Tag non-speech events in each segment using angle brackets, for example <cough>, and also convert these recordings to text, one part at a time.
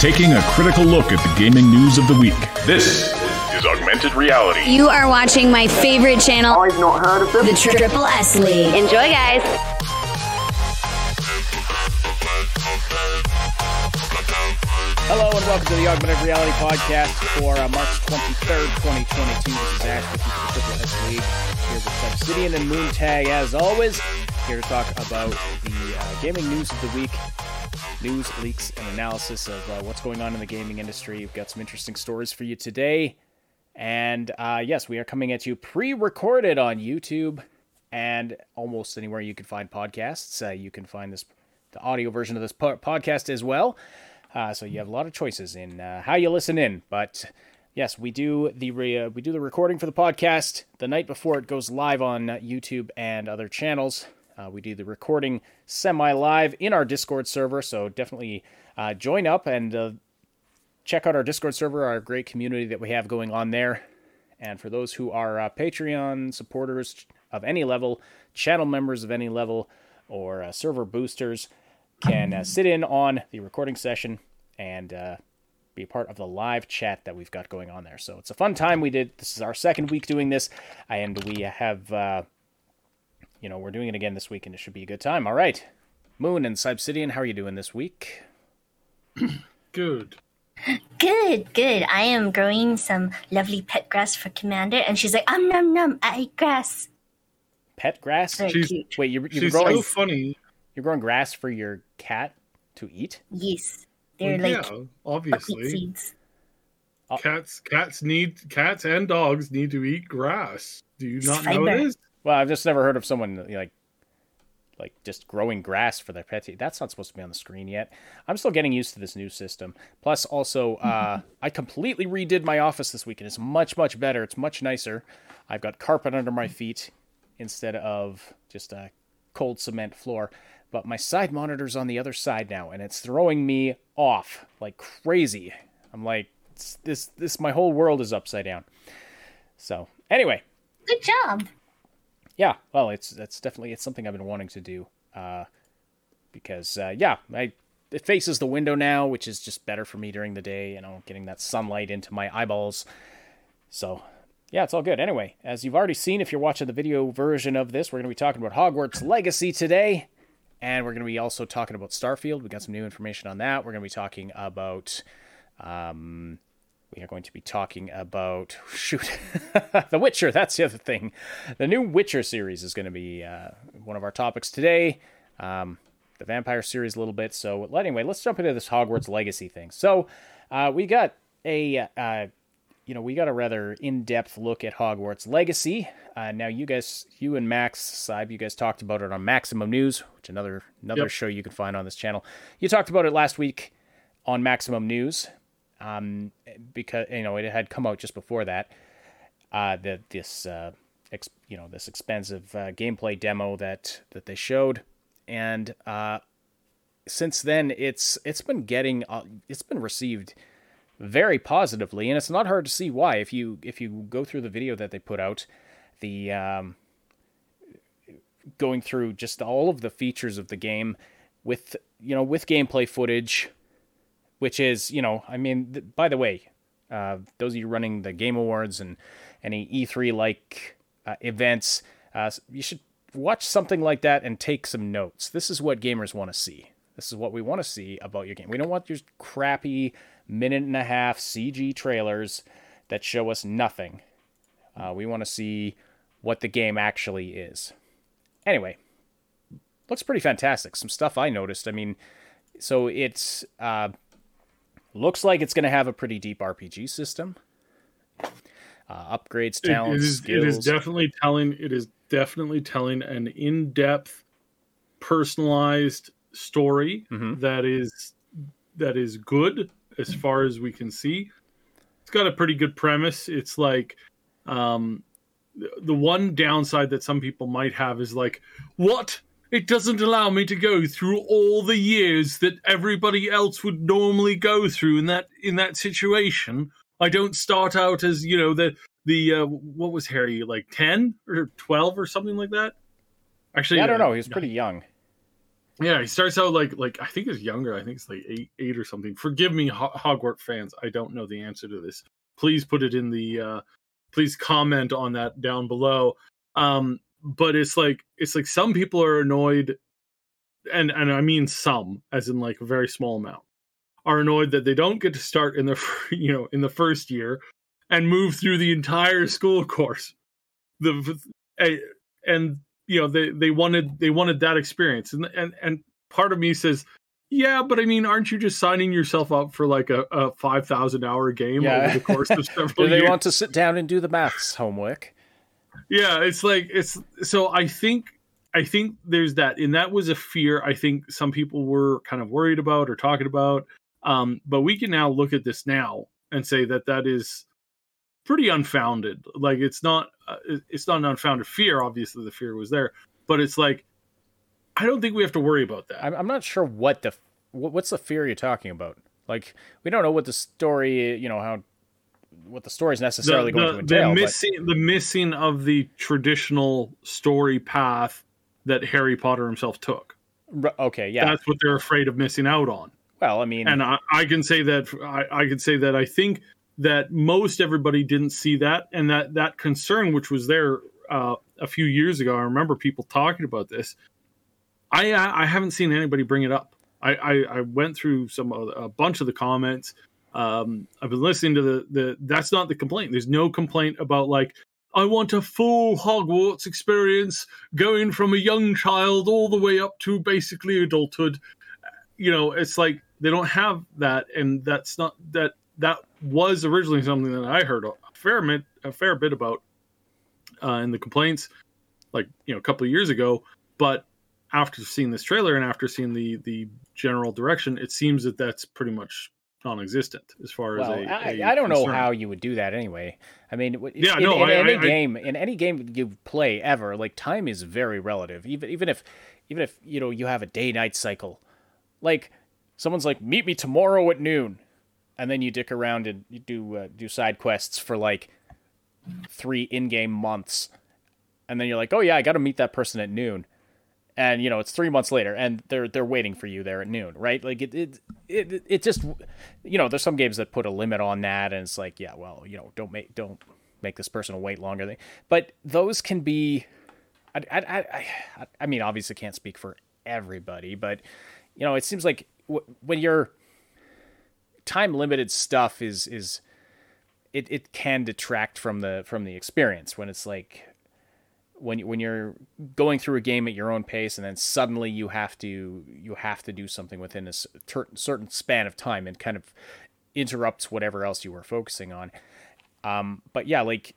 taking a critical look at the gaming news of the week. This is Augmented Reality. You are watching my favorite channel, I've not heard of them. the Triple S League. Enjoy, guys. Hello and welcome to the Augmented Reality Podcast for uh, March 23rd, 2022. This is Ash with you for the Triple S League here with Obsidian and Moontag as always. Here to talk about the uh, gaming news of the week, news, leaks, and analysis of uh, what's going on in the gaming industry. We've got some interesting stories for you today. And uh, yes, we are coming at you pre recorded on YouTube and almost anywhere you can find podcasts. Uh, you can find this the audio version of this po- podcast as well. Uh, so you have a lot of choices in uh, how you listen in. But yes, we do the re- uh, we do the recording for the podcast the night before it goes live on YouTube and other channels. Uh, we do the recording semi live in our Discord server. So definitely uh, join up and uh, check out our Discord server, our great community that we have going on there. And for those who are uh, Patreon supporters of any level, channel members of any level, or uh, server boosters, can uh, sit in on the recording session and be part of the live chat that we've got going on there. So it's a fun time. We did this is our second week doing this, and we have you know we're doing it again this week, and it should be a good time. All right, Moon and Obsidian, how are you doing this week? <clears throat> Good. Good, good. I am growing some lovely pet grass for Commander, and she's like, um, num, num, I eat grass. Pet grass? Very She's- cute. Wait, you're, you're She's growing so funny. you're growing grass for your cat to eat? Yes, they're Well, like yeah, buckwheat obviously. seeds. Cats cats need cats and dogs need to eat grass. Do you It's not know this? Well, I've just never heard of someone like like just growing grass for their pet. That's not supposed to be on the screen yet. I'm still getting used to this new system. Plus, also, uh, <laughs> I completely redid my office this week, and it's much much better. It's much nicer. I've got carpet under my feet instead of just a cold cement floor. But my side monitor's on the other side now, and it's throwing me off like crazy. I'm like, this this my whole world is upside down. So anyway, Good job. Yeah well it's that's definitely it's something i've been wanting to do uh because uh yeah i it faces the window now which is just better for me during the day you know getting that sunlight into my eyeballs. So yeah it's all good. Anyway as you've already seen if you're watching the video version of this we're going to be talking about hogwarts legacy today and we're going to be also talking about starfield. We got some new information on that. We're going to be talking about um we are going to be talking about shoot <laughs> the witcher that's the other thing. The new witcher series is going to be uh, one of our topics today. Um, the vampire series a little bit so anyway let's jump into this hogwarts legacy thing. So uh, we got a uh, you know we got a rather in-depth look at hogwarts legacy. Uh, now you guys you and max Saib, you guys talked about it on maximum news which another another Yep. show you can find on this channel. You talked about it last week on maximum news um, because you know it had come out just before that. Uh, this uh, ex, you know this expensive uh, gameplay demo that that they showed, and uh, since then it's it's been getting uh, it's been received very positively, and it's not hard to see why if you if you go through the video that they put out, the um, going through just all of the features of the game with you know with gameplay footage which is you know i mean th- by the way uh, those of you running the game awards and any e3 like uh, events uh, you should watch something like that and take some notes. This is what gamers want to see. This is what we want to see about your game. We don't want your crappy minute and a half cg trailers that show us nothing. Uh, we want to see what the game actually is. Anyway looks pretty fantastic. Some stuff i noticed. I mean so it's uh, looks like it's going to have a pretty deep RPG system. Uh, upgrades, talents, it is skills. it is definitely telling it is definitely telling an in-depth personalized story Mhm. that is that is good as far as we can see. It's got a pretty good premise. It's like um the one downside that some people might have is like what it doesn't allow me to go through all the years that everybody else would normally go through in that in that situation. I don't start out as you know the the uh, what was Harry like ten or twelve or something like that. Actually, yeah, I don't uh, know. He was pretty young. Yeah, he starts out like like I think he's younger. I think it's like eight eight or something. Forgive me, Ho- Hogwarts fans. I don't know the answer to this. Please put it in the. uh Please comment on that down below. Um, but it's like it's like some people are annoyed, and and I mean some, as in like a very small amount, are annoyed that they don't get to start in the <laughs> you know in the first year and move through the entire school course. The and you know they they wanted they wanted that experience and and and part of me says yeah but i mean aren't you just signing yourself up for like a, a 5000 hour game Yeah. over the course of <laughs> several Do they years want to sit down and do the maths homework? Yeah it's like it's so i think i think there's that and that was a fear i think some people were kind of worried about or talking about. Um but we can now look at this now and say that that is pretty unfounded. Like it's not uh, it's not an unfounded fear obviously the fear was there but it's like i don't think we have to worry about that. I'm, I'm not sure what the what's the fear you're talking about. Like we don't know what the story, you know, how what the story is necessarily going to the, entail. the but- missing the missing of the traditional story path that harry potter himself took R- okay, yeah. that's what they're afraid of missing out on well, I mean, and I, I can say that I, I can say that I think that most everybody didn't see that, and that that concern, which was there uh, a few years ago, I remember people talking about this. I I haven't seen anybody bring it up. I I, I went through some of- a bunch of the comments. Um, I've been listening to the the. That's not the complaint. There's no complaint about like I want a full Hogwarts experience, going from a young child all the way up to basically adulthood you know it's like they don't have that and that's not that that was originally something that i heard a fair bit a fair bit about uh, in the complaints like you know a couple of years ago but after seeing this trailer and after seeing the the general direction it seems that that's pretty much non-existent as far well, as a, I, don't know how you would do that anyway. I mean, Yeah, in, no, in I- any I- game, in any game you play ever, like time is very relative. Even even if even if you know you have a day night cycle, like someone's like, meet me tomorrow at noon, and then you dick around and you do uh, do side quests for like three in game months, and then you're like, oh yeah, I got to meet that person at noon. And you know it's three months later, and they're they're waiting for you there at noon, right? Like it it it, it just you know, there's some games that put a limit on that, and it's like, yeah, well, you know, don't make don't make this person wait longer. But those can be, I, I, I, I, mean, obviously can't speak for everybody, but you know, it seems like when you're time limited stuff is is it, it can detract from the from the experience when it's like when when you're going through a game at your own pace and then suddenly you have to you have to do something within a cer- certain span of time and kind of interrupts whatever else you were focusing on. Um but yeah like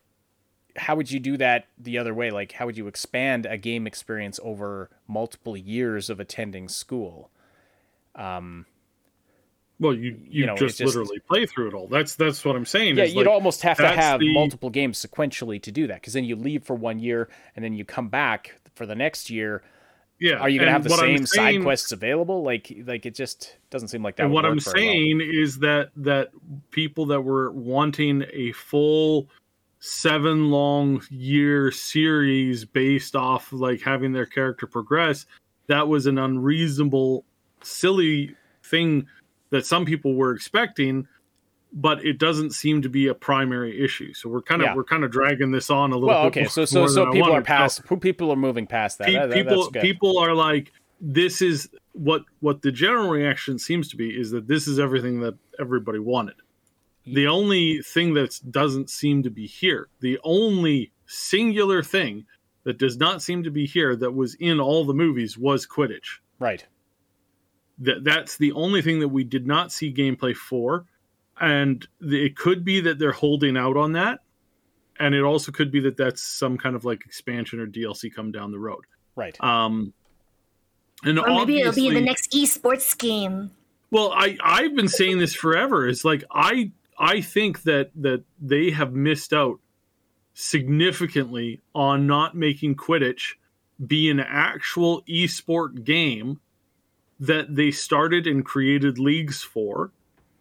how would you do that the other way? Like how would you expand a game experience over multiple years of attending school well you you, you know, just, just- literally play through it all. That's that's what i'm saying yeah you'd like, almost have to have the- multiple games sequentially to do that because then you leave for one year and then you come back for the next year. Yeah are you gonna have the same side quests available? Like like it just doesn't seem like that and what I'm very well. saying is that that people that were wanting a full seven long year series based off like having their character progress, that was an unreasonable, silly thing that some people were expecting. But it doesn't seem to be a primary issue, so we're kind of Yeah. we're kind of dragging this on a little. well bit okay so so so people are wanted. So- people are moving past that, pe- That- people people are like this is what what the general reaction seems to be is that this is everything that everybody wanted the only thing that doesn't seem to be here the only singular thing that does not seem to be here that was in all the movies was quidditch right that that's the only thing that we did not see gameplay for. And the, it could be that they're holding out on that. And it also could be that that's some kind of like expansion or dlc come down the road. Right. Um and Or maybe it'll be in the next esports game. well i i've been saying this forever. It's like i i think that that they have missed out significantly on not making quidditch be an actual esport game that they started and created leagues for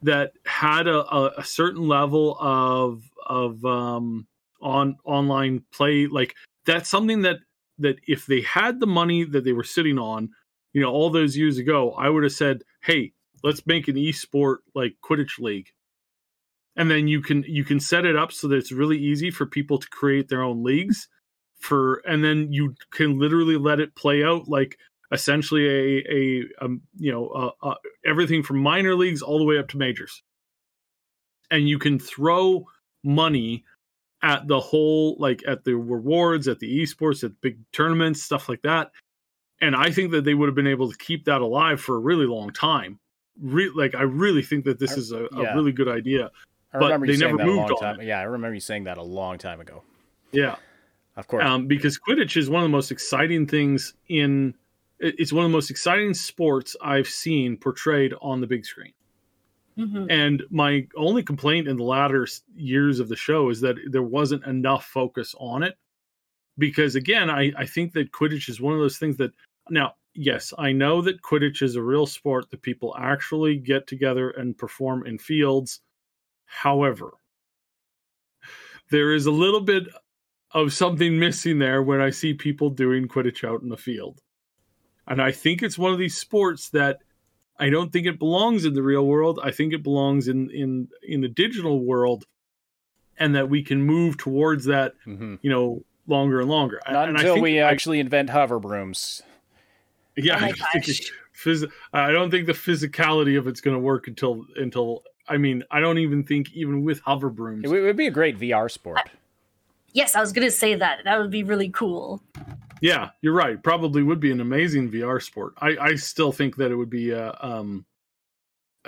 that had a, a, a certain level of of um on online play like that's something that that if they had the money that they were sitting on you know, all those years ago, I would have said, "Hey, let's make an esport like Quidditch League." And then you can you can set it up so that it's really easy for people to create their own leagues for and then you can literally let it play out like essentially a a um, you know uh, uh, everything from minor leagues all the way up to majors and you can throw money at the whole like at the rewards at the esports at big tournaments stuff like that and i think that they would have been able to keep that alive for a really long time Re- like i really think that this is a, yeah. a really good idea I But remember they you saying never that a moved long on time. Yeah, I remember you saying that a long time ago. yeah Of course. um, because Quidditch is one of the most exciting things in. It- It's one of the most exciting sports I've seen portrayed on the big screen. Mhm. And my only complaint in the latter years of the show is that there wasn't enough focus on it. Because again, I, I think that Quidditch is one of those things that now, yes, I know that Quidditch is a real sport that people actually get together and perform in fields. However, there is a little bit of something missing there when I see people doing Quidditch out in the field. And I think it's one of these sports that I don't think it belongs in the real world. I think it belongs in in in the digital world, and that we can move towards that, Mhm. you know, longer and longer. Not and I until think we I- actually invent hover brooms. yeah, Oh I, think <laughs> gosh. it- phys- I don't think the physicality of it's going to work until until. I mean, I don't even think even with hover brooms. It would it would be a great VR sport. Yes, I was gonna say that. That would be really cool. Yeah, you're right. Probably would be an amazing VR sport. I, I still think that it would be uh, um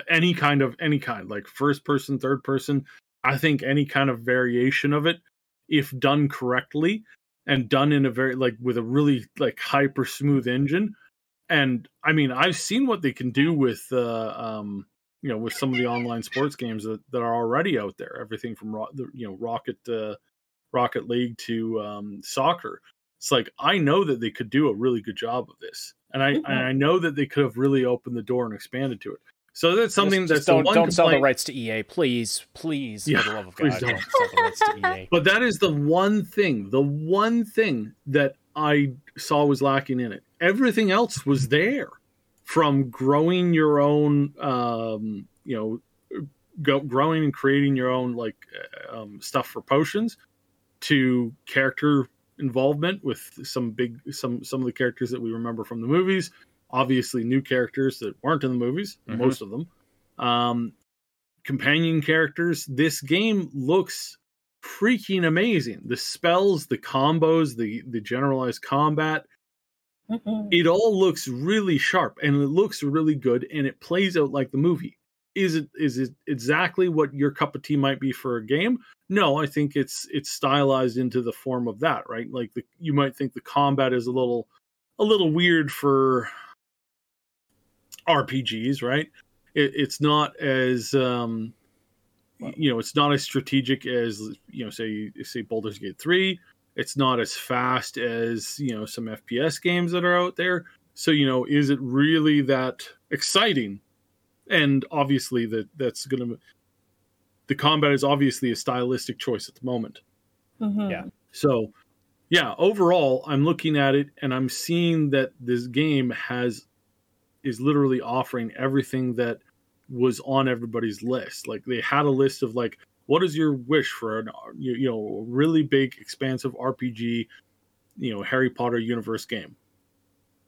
any kind of any kind like first person, third person. I think any kind of variation of it, if done correctly and done in a very like with a really like hyper smooth engine. And I mean, I've seen what they can do with uh, um you know with some of the online sports games that, that are already out there. Everything from you know Rocket uh, Rocket League to um, soccer it's like I know that they could do a really good job of this, and I Mhm. and I know that they could have really opened the door and expanded to it. So that's something Just- that's just don't the one don't sell the rights to EA, please, please, Yeah, for the love of God, don't. don't sell the rights to EA. <laughs> But that is the one thing, the one thing that I saw was lacking in it. Everything else was there, from growing your own, um, you know, go, growing and creating your own like uh, um, stuff for potions, to character involvement with some big some some of the characters that we remember from the movies. Obviously, new characters that weren't in the movies, Mhm. most of them. Um, companion characters. This game looks freaking amazing. The spells, the combos, the the generalized combat, Mhm. it all looks really sharp and it looks really good and it plays out like the movie. Is it is it exactly what your cup of tea might be for a game? No, I think it's it's stylized into the form of that, right? Like the you might think the combat is a little a little weird for RPGs, right? It, it's not as um you know, it's not as strategic as you know, say say Baldur's Gate 3 it's not as fast as you know some fps games that are out there so you know is it really that exciting and obviously that that's gonna the combat is obviously a stylistic choice at the moment. Mhm. Yeah. so yeah overall i'm looking at it and i'm seeing that this game has is literally offering everything that was on everybody's list. Like they had a list of like what is your wish for an you, you know really big expansive rpg you know harry potter universe game?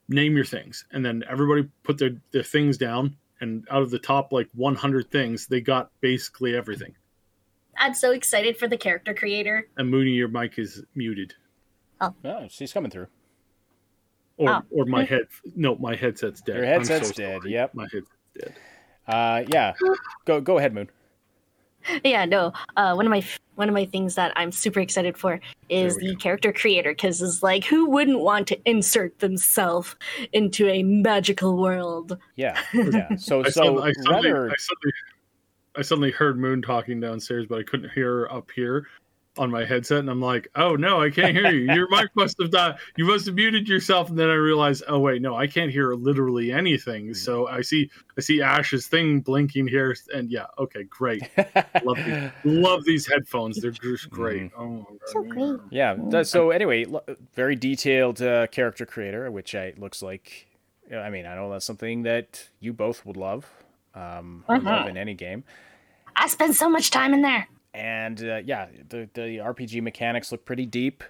Name your things. And then everybody put their, their things down and out of the top like 100 things they got basically everything I'm so excited for the character creator. and mooney your mic is muted Oh, she's coming through. or Oh. or my head no my headset's dead Your headset's so dead, sorry. yep. my headset's dead Uh, yeah, go go ahead, Moon. <laughs> Yeah, no. Uh, one of my one of my things that I'm super excited for is the go. character creator because it's like who wouldn't want to insert themselves into a magical world? Yeah, <laughs> yeah. So I, so suddenly, I, suddenly, rather I, suddenly, I suddenly heard Moon talking downstairs, but I couldn't hear her up here on my headset, and I'm like, "Oh no, I can't hear you. Your mic <laughs> must have died. You must have muted yourself." And then I realized, "Oh wait, no, I can't hear literally anything." So I see, I see Ash's thing blinking here, and yeah, okay, great. Love these, love these headphones. They're just <laughs> great. Oh, my So great. Yeah. so anyway, very detailed uh, character creator, which I looks like I mean, I know that's something that you both would love, um, Uh-huh. love in any game. I spend so much time in there. And uh, yeah, the the RPG mechanics look pretty deep.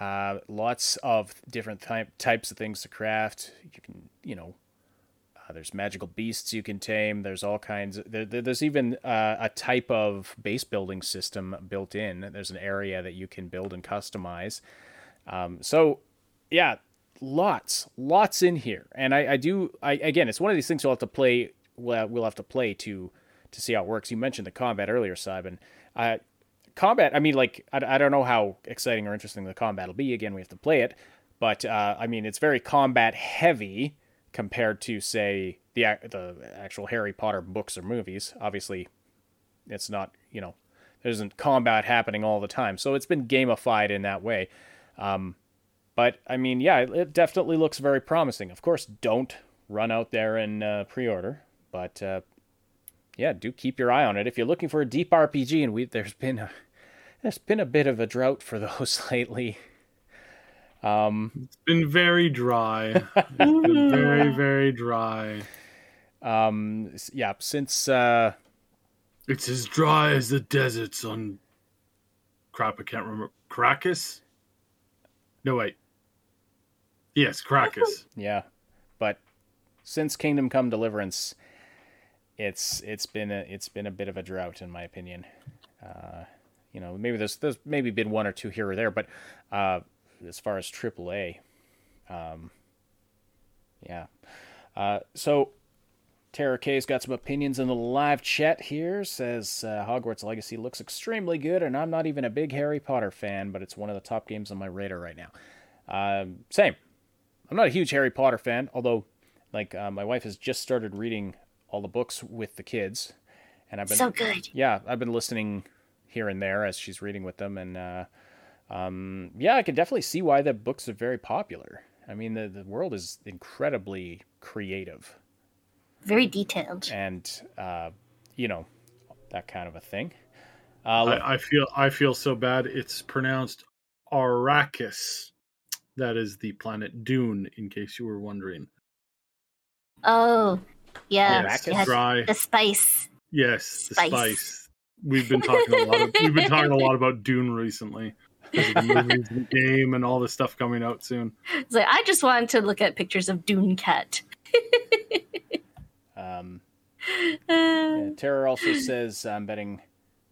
Uh, lots of different type, types of things to craft. You can, you know, uh, there's magical beasts you can tame. There's all kinds. Of, there- there's even uh, a type of base building system built in. There's an area that you can build and customize. Um, so, yeah, lots, lots in here. And I, I do. I again, it's one of these things we'll have to play. We'll, we'll have to play to to see how it works. You mentioned the combat earlier, Simon. Uh, combat. I mean, like I, I don't know how exciting or interesting the combat will be. Again, we have to play it. But uh, I mean, it's very combat heavy compared to say the the actual Harry Potter books or movies. Obviously, it's not you know there isn't combat happening all the time, so it's been gamified in that way. Um, but I mean, yeah, it, it definitely looks very promising. Of course, don't run out there and uh, pre-order, but uh, yeah, do keep your eye on it if you're looking for a deep RPG. And we there's been a, there's been a bit of a drought for <laughs> those lately. It's been very dry. <laughs> It's been very, very dry. Um, yeah, since uh, It's as dry as the deserts on. Crap, I can't remember. Caracas? No, wait. Yes, Caracas. Yeah, but since Kingdom Come Deliverance, it's it's been a it's been a bit of a drought in my opinion. Uh, you know, maybe there's there's maybe been one or two here or there, but uh, as far as AAA, um, yeah. Uh, so Tara K's got some opinions in the live chat here. Says uh, Hogwarts Legacy looks extremely good, and I'm not even a big Harry Potter fan, but it's one of the top games on my radar right now. Um, same. I'm not a huge Harry Potter fan, although, like, uh, my wife has just started reading all the books with the kids, and I've been So good. yeah, I've been listening here and there as she's reading with them, and uh, um, yeah, I can definitely see why the books are very popular. I mean, the the world is incredibly creative, Very detailed. and uh, you know that kind of a thing. Uh, I, I feel I feel so bad. It's pronounced Arrakis. That is the planet Dune, in case you were wondering. Oh, yeah. Arrakis yes, dry. The spice. Yes, the Spice. spice. We've been talking a lot. Of, we've been talking a lot about Dune recently. The <laughs> game, and all the stuff coming out soon. It's like I just wanted to look at pictures of Dune Cat. <laughs> um, Uh, yeah, Tara also says I'm betting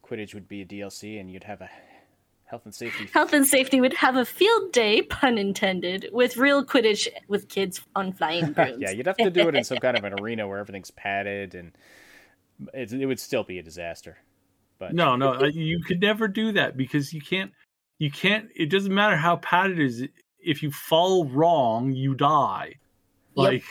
Quidditch would be a DLC, and you'd have a health and safety Health and safety would have a field day, pun intended, with real Quidditch with kids on flying <laughs> brooms. yeah, you'd have to do it in some kind of an <laughs> arena where everything's padded, and it, it would still be a disaster. But No, no, uh, you could never do that because you can't. You can't. It doesn't matter how padded it is. If you fall wrong, you die. Yep. Like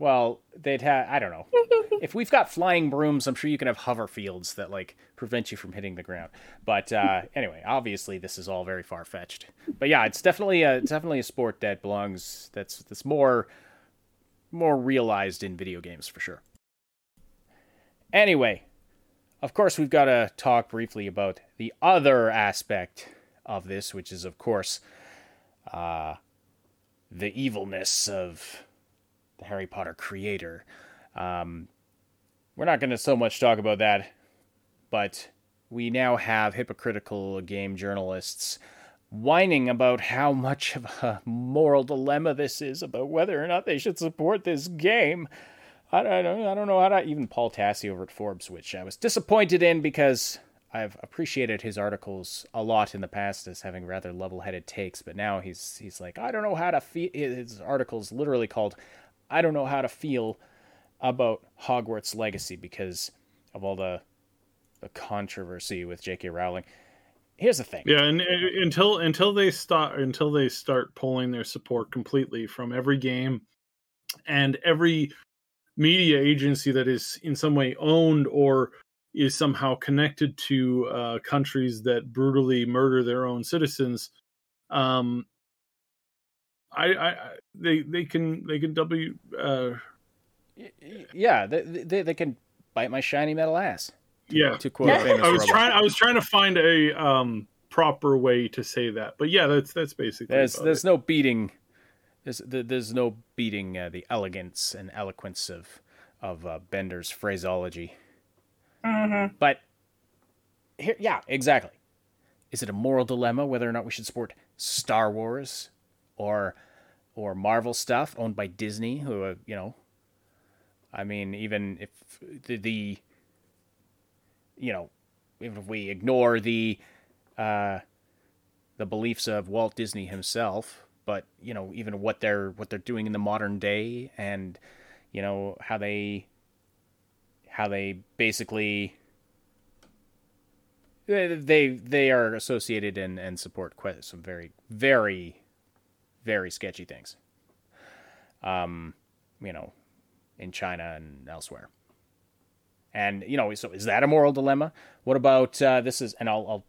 well, they'd have I don't know. <laughs> if we've got flying brooms, I'm sure you can have hover fields that like prevent you from hitting the ground. But uh, <laughs> anyway, obviously this is all very far fetched. But yeah, it's definitely a it's definitely a sport that belongs that's that's more more realized in video games for sure. Anyway, of course we've got to talk briefly about the other aspect of this, which is of course uh the evilness of the Harry Potter creator. Um, we're not going to so much talk about that, but we now have hypocritical game journalists whining about how much of a moral dilemma this is about whether or not they should support this game. I don't know. I don't know how to even Paul Tassi over at Forbes, which I was disappointed in because I've appreciated his articles a lot in the past as having rather level-headed takes, but now he's he's like I don't know how to feel. His articles literally called "I don't know how to feel about Hogwarts Legacy" because of all the the controversy with J.K. Rowling. Here's the thing. Yeah, and uh, until until they start until they start pulling their support completely from every game and every media agency that is in some way owned or is somehow connected to uh, countries that brutally murder their own citizens, um, I, I, I they they can they can w uh, Yeah, they, they, they can bite my shiny metal ass. Yeah. To quote a famous I was robot. trying I was trying to find a um proper way to say that, but yeah, that's that's basically There's about there's it. no beating There's there's no beating uh, the elegance and eloquence of of uh, Bender's phraseology. Mm-hmm. But here, yeah, exactly. Is it a moral dilemma whether or not we should support Star Wars or or Marvel stuff owned by Disney, who uh, you know, I mean, even if the, the you know, even if we ignore the uh, the beliefs of Walt Disney himself, but you know, even what they're what they're doing in the modern day, and you know how they how they basically they they are associated and and support some very very very sketchy things. Um, you know, in China and elsewhere. And you know, so is that a moral dilemma? What about uh, this? Is and I'll,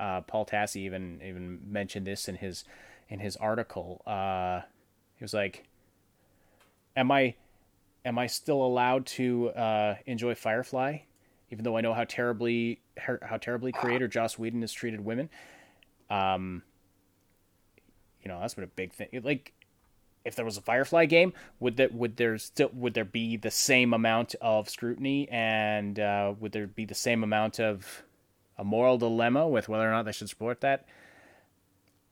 I'll uh, Paul Tassi even even mentioned this in his in his article. Uh, he was like, "Am I am I still allowed to uh, enjoy Firefly, even though I know how terribly how terribly creator Joss Whedon has treated women?" Um, you know, that's been a big thing. Like, if there was a Firefly game, would that would there still would there be the same amount of scrutiny and uh, would there be the same amount of a moral dilemma with whether or not they should support that?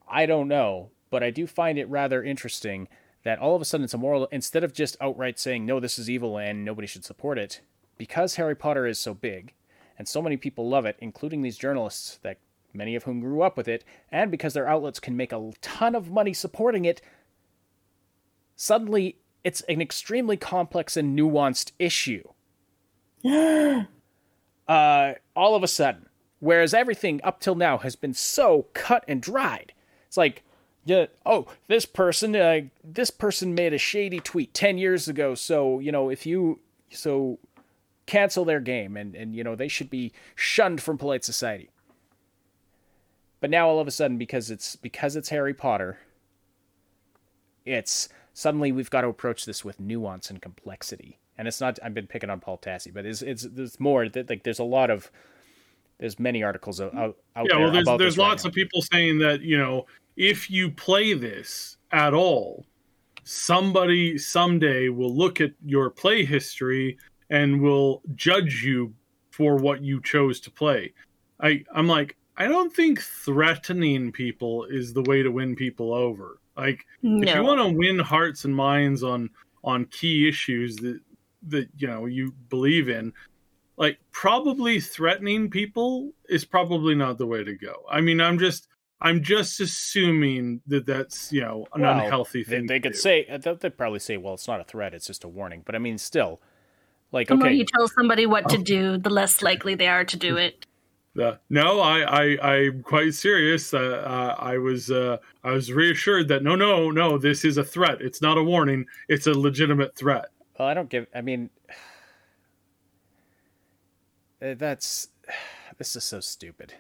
I don't know, but I do find it rather interesting that all of a sudden it's a moral instead of just outright saying no, this is evil and nobody should support it, because Harry Potter is so big and so many people love it, including these journalists that many of whom grew up with it, and because their outlets can make a ton of money supporting it, suddenly it's an extremely complex and nuanced issue. <gasps> uh, all of a sudden, whereas everything up till now has been so cut and dried, it's like, yeah, oh, this person, uh, this person made a shady tweet ten years ago, so you know if you so cancel their game and and you know they should be shunned from polite society. But now all of a sudden, because it's because it's Harry Potter, it's suddenly we've got to approach this with nuance and complexity. And it's not I've been picking on Paul Tassi, but it's it's there's more that like there's a lot of there's many articles out, out yeah, there. well, there's there's this right lots of people saying that you know if you play this at all, somebody someday will look at your play history and will judge you for what you chose to play. I I'm like I don't think threatening people is the way to win people over. Like if you want to win hearts and minds on on key issues that that you know you believe in, like probably threatening people is probably not the way to go. I mean, I'm just I'm just assuming that that's you know an Well, unhealthy thing. they to could do. say uh, they'll- they'd probably say, well, it's not a threat; it's just a warning. But I mean, still, like, The more you tell somebody what to do, the less likely they are to do it. Uh, no, I, I, I'm quite serious. Uh, uh, I was, uh, I was reassured that no, no, no, this is a threat. It's not a warning. It's a legitimate threat. Well, I don't give. I mean, uh, <sighs> that's <sighs> this is so stupid.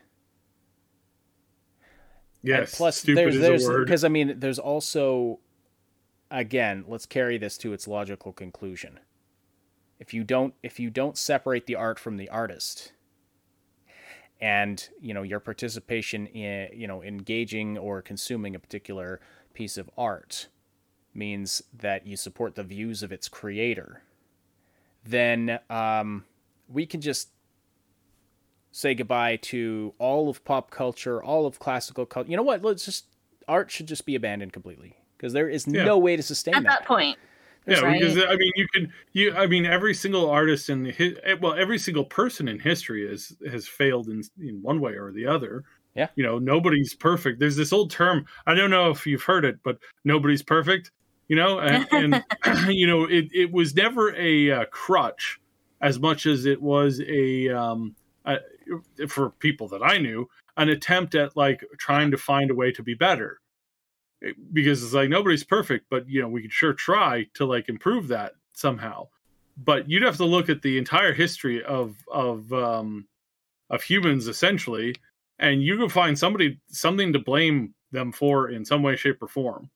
And Yes. plus, stupid there's is there's a word. because I mean, there's also, again, let's carry this to its logical conclusion. If you don't if you don't separate the art from the artist, and you know your participation in you know engaging or consuming a particular piece of art means that you support the views of its creator, then um, we can just say goodbye to all of pop culture, all of classical culture. You know what? Let's just art should just be abandoned completely because there is Yeah. no way to sustain At that. that point, yeah, right? because I mean, you can, you, I mean, every single artist in his, well, every single person in history has has failed in in one way or the other. Yeah. you know, nobody's perfect. There's this old term. I don't know if you've heard it, but nobody's perfect. You know, and, and <laughs> <clears throat> you know, it it was never a uh, crutch as much as it was a um a, for people that I knew an attempt at like trying to find a way to be better because it's like nobody's perfect, but you know we could sure try to like improve that somehow. But you'd have to look at the entire history of of um, of humans essentially, and you can find somebody something to blame them for in some way, shape, or form.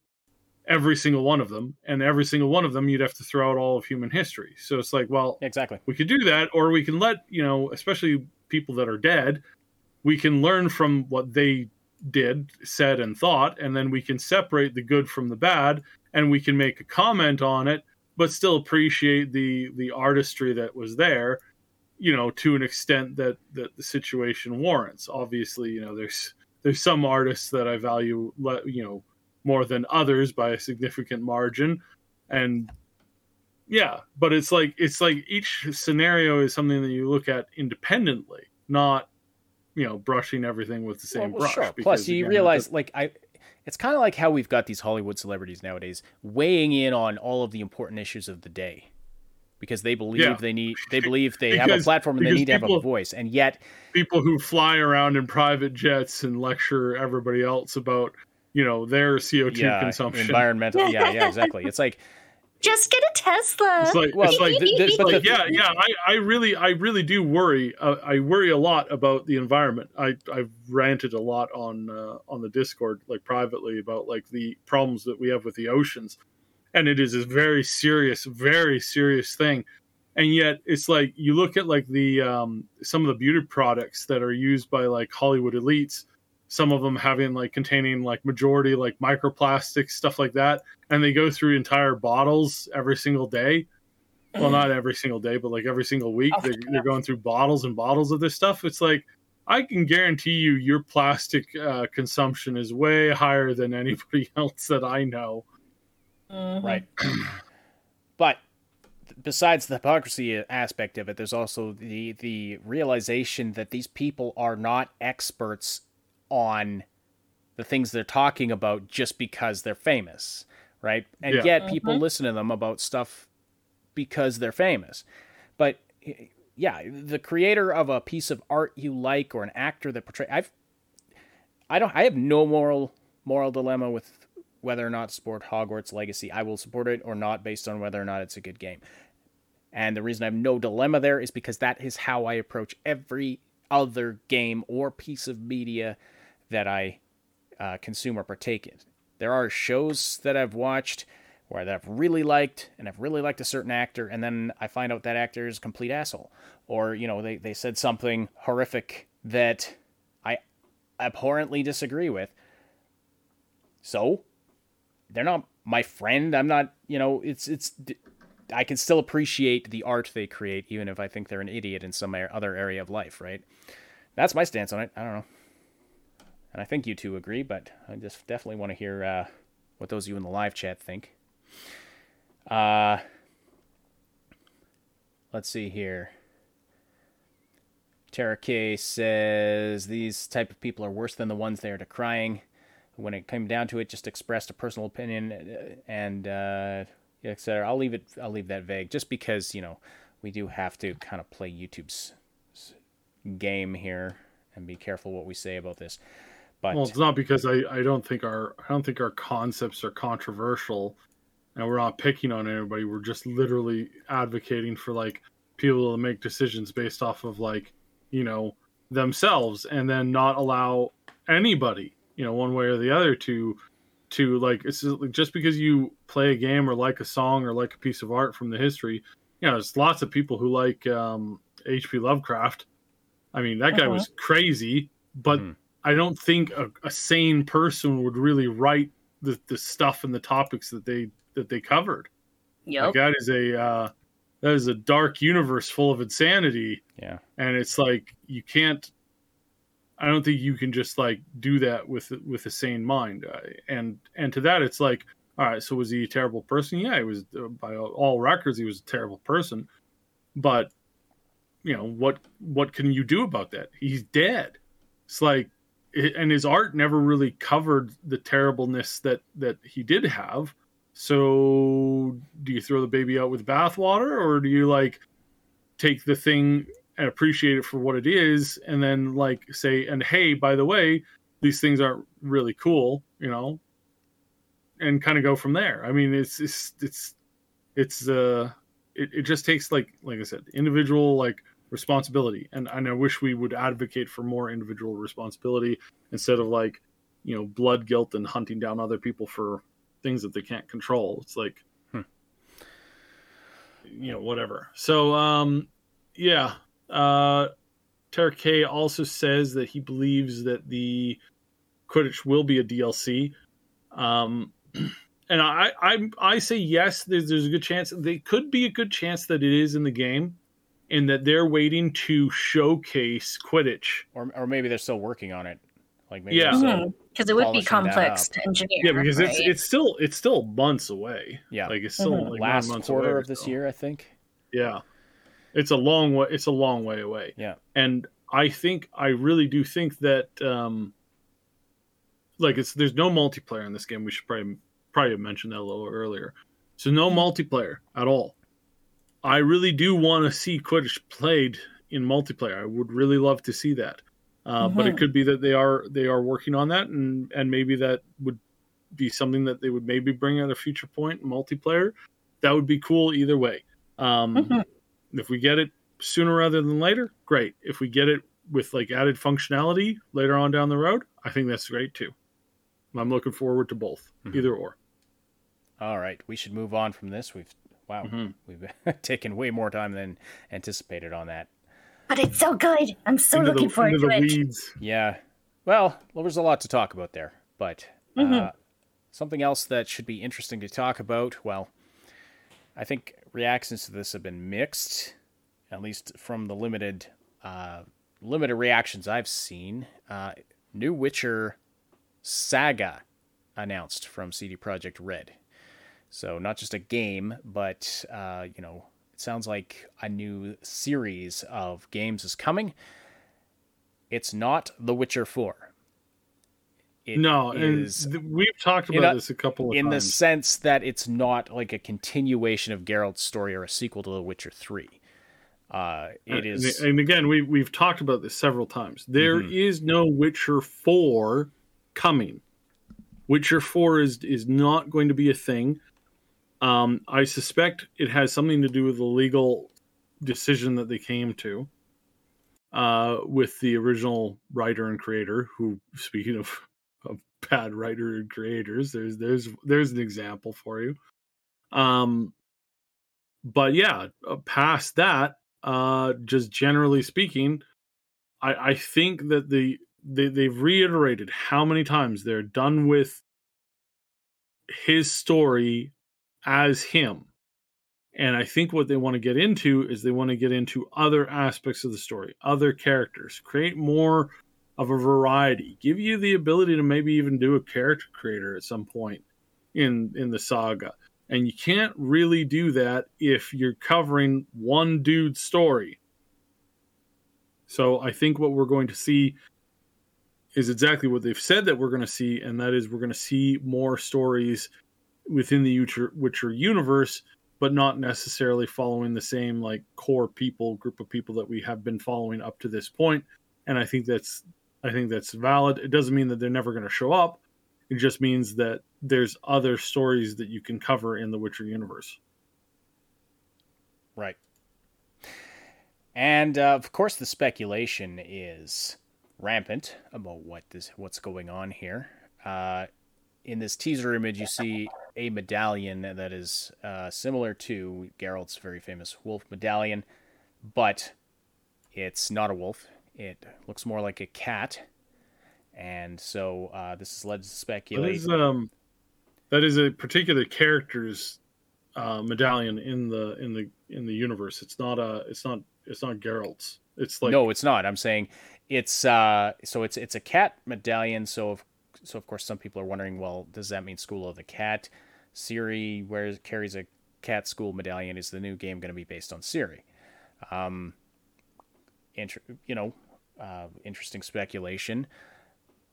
Every single one of them, and every single one of them, you'd have to throw out all of human history. So it's like, well, Exactly. we could do that or we can let you know especially people that are dead we can learn from what they did, said, and thought, and then we can separate the good from the bad, and we can make a comment on it, but still appreciate the the artistry that was there, you know, to an extent that that the situation warrants. Obviously, you know, there's there's some artists that I value, you know, more than others by a significant margin, and yeah, but it's like it's like each scenario is something that you look at independently, not you know brushing everything with the same Well, brush. sure. because, Plus, you again, realize, the- like, I, it's kind of like how we've got these Hollywood celebrities nowadays weighing in on all of the important issues of the day because they believe Yeah. they need, they <laughs> believe they have a platform and they because need to have a voice, and yet, people who fly around in private jets and lecture everybody else about you know their CO2 yeah, consumption. environmental, yeah, yeah, exactly. It's like, Just get a Tesla. It's like, Well, it's like, th- th- like, yeah, yeah. I, I really, I really do worry. Uh, I worry a lot about the environment. I, I've ranted a lot on uh, on the Discord, like privately, about like the problems that we have with the oceans, and it is a very serious, very serious thing. And yet, it's like you look at like the um, some of the beauty products that are used by like Hollywood elites. Some of them having like containing like majority like microplastics, stuff like that and they go through entire bottles every single day. Well, not every single day, but like every single week, they're, they're going through bottles and bottles of this stuff. It's like I can guarantee you, your plastic uh, consumption is way higher than <laughs> anybody else that I know. right. <clears throat> but besides the hypocrisy aspect of it, there's also the the realization that these people are not experts on the things they're talking about just because they're famous, right? And Yeah. yet mm-hmm. people listen to them about stuff because they're famous. But yeah, the creator of a piece of art you like or an actor that portray I've I don't I have no moral moral dilemma with whether or not to support Hogwarts Legacy. I will support it or not based on whether or not it's a good game. And the reason I have no dilemma there is because that is how I approach every other game or piece of media that I uh, consume or partake in. There are shows that I've watched where that I've really liked and I've really liked a certain actor, and then I find out that actor is a complete asshole. Or, you know, they, they said something horrific that I abhorrently disagree with. So, they're not my friend. I'm not, you know, it's it's I can still appreciate the art they create even if I think they're an idiot in some other area of life, right? That's my stance on it. I don't know. And I think you two agree, but I just definitely want to hear uh, what those of you in the live chat think. Uh Let's see here. Tara K says these type of people are worse than the ones they are decrying when it came down to it, just expressed a personal opinion uh, and uh, etc. I'll leave it. I'll leave that vague, just because you know we do have to kind of play YouTube's game here and be careful what we say about this. But Well, it's not because I, I don't think our I don't think our concepts are controversial, and we're not picking on anybody. We're just literally advocating for like people to make decisions based off of like you know themselves, and then not allow anybody you know one way or the other to to like it's just, just because you play a game or like a song or like a piece of art from the history. You know, there's lots of people who like um, H.P. Lovecraft. I mean, that guy was crazy, but Mhm. I don't think a, a sane person would really write the, the stuff and the topics that they that they covered. Yeah, Like that is a uh, that is a dark universe full of insanity, yeah, and it's like you can't. I don't think you can just like do that with with a sane mind, uh, and and to that it's like, all right, so was he a terrible person? Yeah, he was. Uh, by all- all records, he was a terrible person, but you know what what can you do about that? He's dead. It's like it, and his art never really covered the terribleness that that he did have. So do you throw the baby out with bathwater, or do you like take the thing and appreciate it for what it is, and then like say, and hey, by the way, these things aren't really cool, you know, and kind of go from there. I mean, it's it's it's it's uh, it, it just takes like like I said, individual like responsibility, and and I wish we would advocate for more individual responsibility instead of like you know blood guilt and hunting down other people for things that they can't control. It's like you know whatever. So um yeah, uh Tara K also says that he believes that the Quidditch will be a DLC. Um, <clears throat> and I, I I say yes. There's there's a good chance. They could be a good chance that it is in the game, and that they're waiting to showcase Quidditch. Or or maybe they're still working on it. Like maybe Yeah. they're still- Because it would be complex to engineer. Yeah, because it's right? it's still it's still months away. Yeah. like it's still Mhm. like last months quarter away of this year, I think. Yeah, it's a long way. It's a long way away. Yeah. and I think I really do think that um, like it's there's no multiplayer in this game. We should probably probably have mentioned that a little earlier. So no multiplayer at all. I really do want to see Quidditch played in multiplayer. I would really love to see that. Uh, But it Mhm. could be that they are they are working on that, and and maybe that would be something that they would maybe bring at a future point multiplayer. That would be cool either way. Um, Mhm. If we get it sooner rather than later, great. If we get it with like added functionality later on down the road, I think that's great too. I'm looking forward to both, Mhm. either or. All right, we should move on from this. We've wow, Mhm. we've <laughs> taken way more time than anticipated on that. But it's so good. I'm so into looking the, forward into to the it. weeds. Yeah. Well, well, there's a lot to talk about there, but uh, Mhm. something else that should be interesting to talk about. Well, I think reactions to this have been mixed, at least from the limited uh, limited reactions I've seen. Uh, New Witcher Saga announced from CD Projekt Red. So not just a game, but uh, you know, it sounds like a new series of games is coming. It's not The Witcher 4. It no, and is th- we've talked about a- this a couple of times in the sense that it's not like a continuation of Geralt's story or a sequel to The Witcher 3. Uh, it And- and, again, we we've talked about this several times. There is Mhm. no Witcher Four coming. Witcher Four is is not going to be a thing. Um, I suspect it has something to do with the legal decision that they came to uh, with the original writer and creator. Who, speaking of, of bad writer and creators, there's there's there's an example for you. Um, but yeah, uh, past that, uh, just generally speaking, I, I think that the they, they've reiterated how many times they're done with his story as him. And I think what they want to get into is they want to get into other aspects of the story, other characters, create more of a variety, give you the ability to maybe even do a character creator at some point in in the saga. And you can't really do that if you're covering one dude's story. So I think what we're going to see is exactly what they've said that we're going to see, and that is we're going to see more stories within the Witcher, Witcher universe, but not necessarily following the same like core people group of people that we have been following up to this point. And I think that's I think that's valid. It doesn't mean that they're never going to show up. It just means that there's other stories that you can cover in the Witcher universe. right. And uh, of course, the speculation is rampant about what this what's going on here. Uh, in this teaser image, you see a medallion that is uh, similar to Geralt's very famous wolf medallion, but it's not a wolf. It looks more like a cat, and so uh, this has led to That speculate. is um that is a particular character's uh, medallion in the in the in the universe. It's not a it's not it's not Geralt's. It's like no, it's not. I'm saying it's uh so it's it's a cat medallion. So of so of course some people are wondering, well, does that mean School of the Cat? Ciri wears carries a cat school medallion. Is the new game going to be based on Ciri? Um, inter- you know, uh, interesting speculation.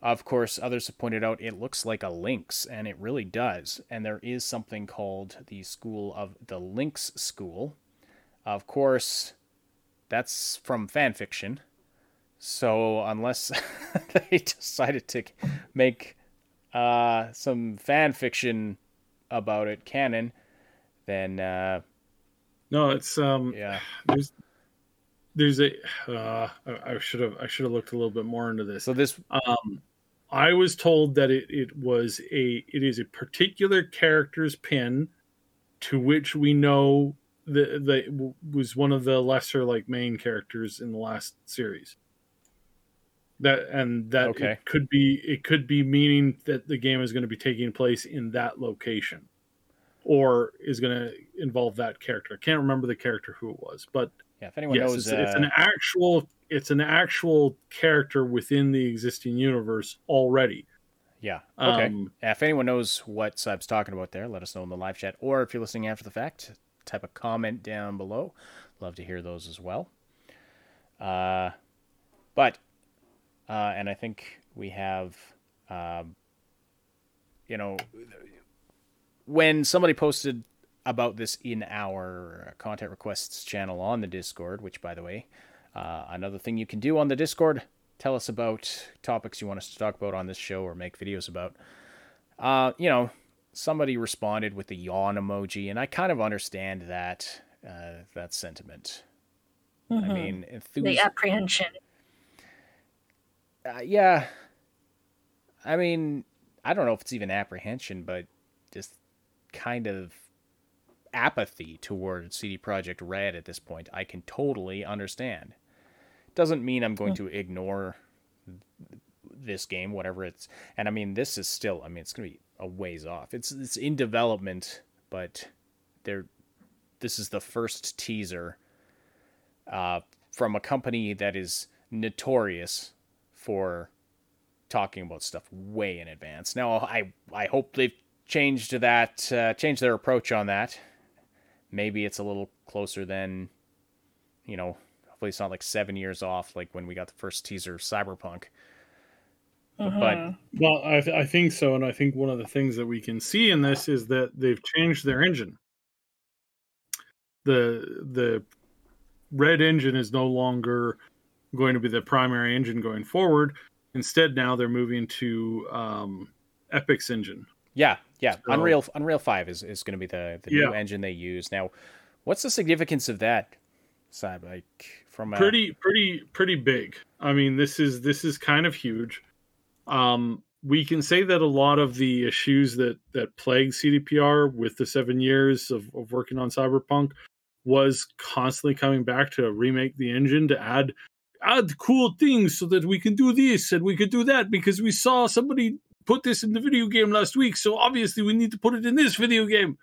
Of course, others have pointed out it looks like a lynx, and it really does. And there is something called the School of the Lynx School. Of course, that's from fan fiction. So unless <laughs> they decided to make uh, some fan fiction about it canon, then uh, no, it's um yeah, there's there's a uh, I, should have I should have looked a little bit more into this. so this Um, I was told that it, it was a it is a particular character's pin, to which we know that that was one of the lesser like main characters in the last series. That and that Okay. it could be it could be meaning that the game is going to be taking place in that location, or is going to involve that character. I can't remember the character who it was, but Yeah, if anyone yes, knows, it's, it's uh, an actual it's an actual character within the existing universe already. yeah, okay. Um, if anyone knows what Sib's talking about there, let us know in the live chat. Or if you're listening after the fact, type a comment down below. Love to hear those as well. Uh, but, uh, and I think we have, um, you know, when somebody posted about this in our content requests channel on the Discord, which, by the way, uh, another thing you can do on the Discord, tell us about topics you want us to talk about on this show or make videos about. Uh, you know, somebody responded with the yawn emoji, and I kind of understand that uh, that sentiment. I mean, The apprehension. Uh, yeah. I mean, I don't know if it's even apprehension, but just kind of apathy toward CD Projekt Red at this point. I can totally understand. Doesn't mean I'm going to ignore this game, whatever it's. And I mean, this is still. I mean, it's going to be a ways off. It's it's in development, but they're. This is the first teaser uh, from a company that is notorious for talking about stuff way in advance. Now, I I hope they've changed that, uh, changed their approach on that. Maybe it's a little closer than, you know, hopefully it's not like seven years off, like when we got the first teaser of Cyberpunk. But Well, I, th- I think so, and I think one of the things that we can see in this is that they've changed their engine. the The red engine is no longer going to be the primary engine going forward. Instead, now they're moving to um, Epic's engine. yeah, yeah, So- Unreal Unreal Five is, is going to be the the Yeah. new engine they use now. What's the significance of that? Side like from a, pretty pretty pretty big i mean this is this is kind of huge um we can say that a lot of the issues that that plague cdpr with the seven years of, of working on cyberpunk was constantly coming back to remake the engine to add add cool things so that we can do this and we could do that because we saw somebody put this in the video game last week so obviously we need to put it in this video game.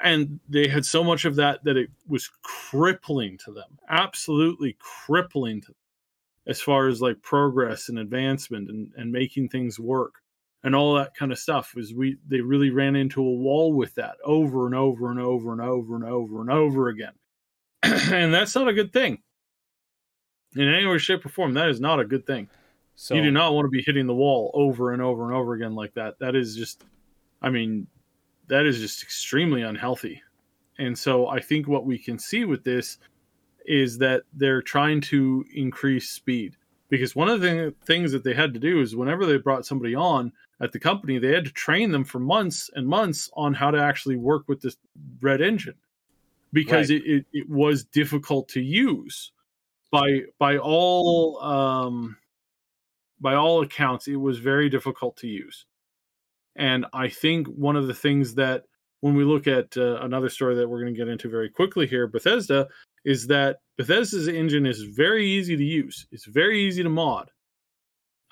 And they had so much of that that it was crippling to them absolutely crippling to them as far as like progress and advancement and, and making things work and all that kind of stuff was we they really ran into a wall with that over and over and over and over and over and over again. <clears throat> And that's not a good thing in any way shape or form that is not a good thing so you do not want to be hitting the wall over and over and over again like that. That is just, I mean, that is just extremely unhealthy. And so I think what we can see with this is that they're trying to increase speed because one of the things that they had to do is whenever they brought somebody on at the company, they had to train them for months and months on how to actually work with this red engine because Right. it, it, it was difficult to use by by all um, by all accounts, it was very difficult to use. And I think one of the things that, when we look at uh, another story that we're going to get into very quickly here, Bethesda, is that Bethesda's engine is very easy to use. It's very easy to mod.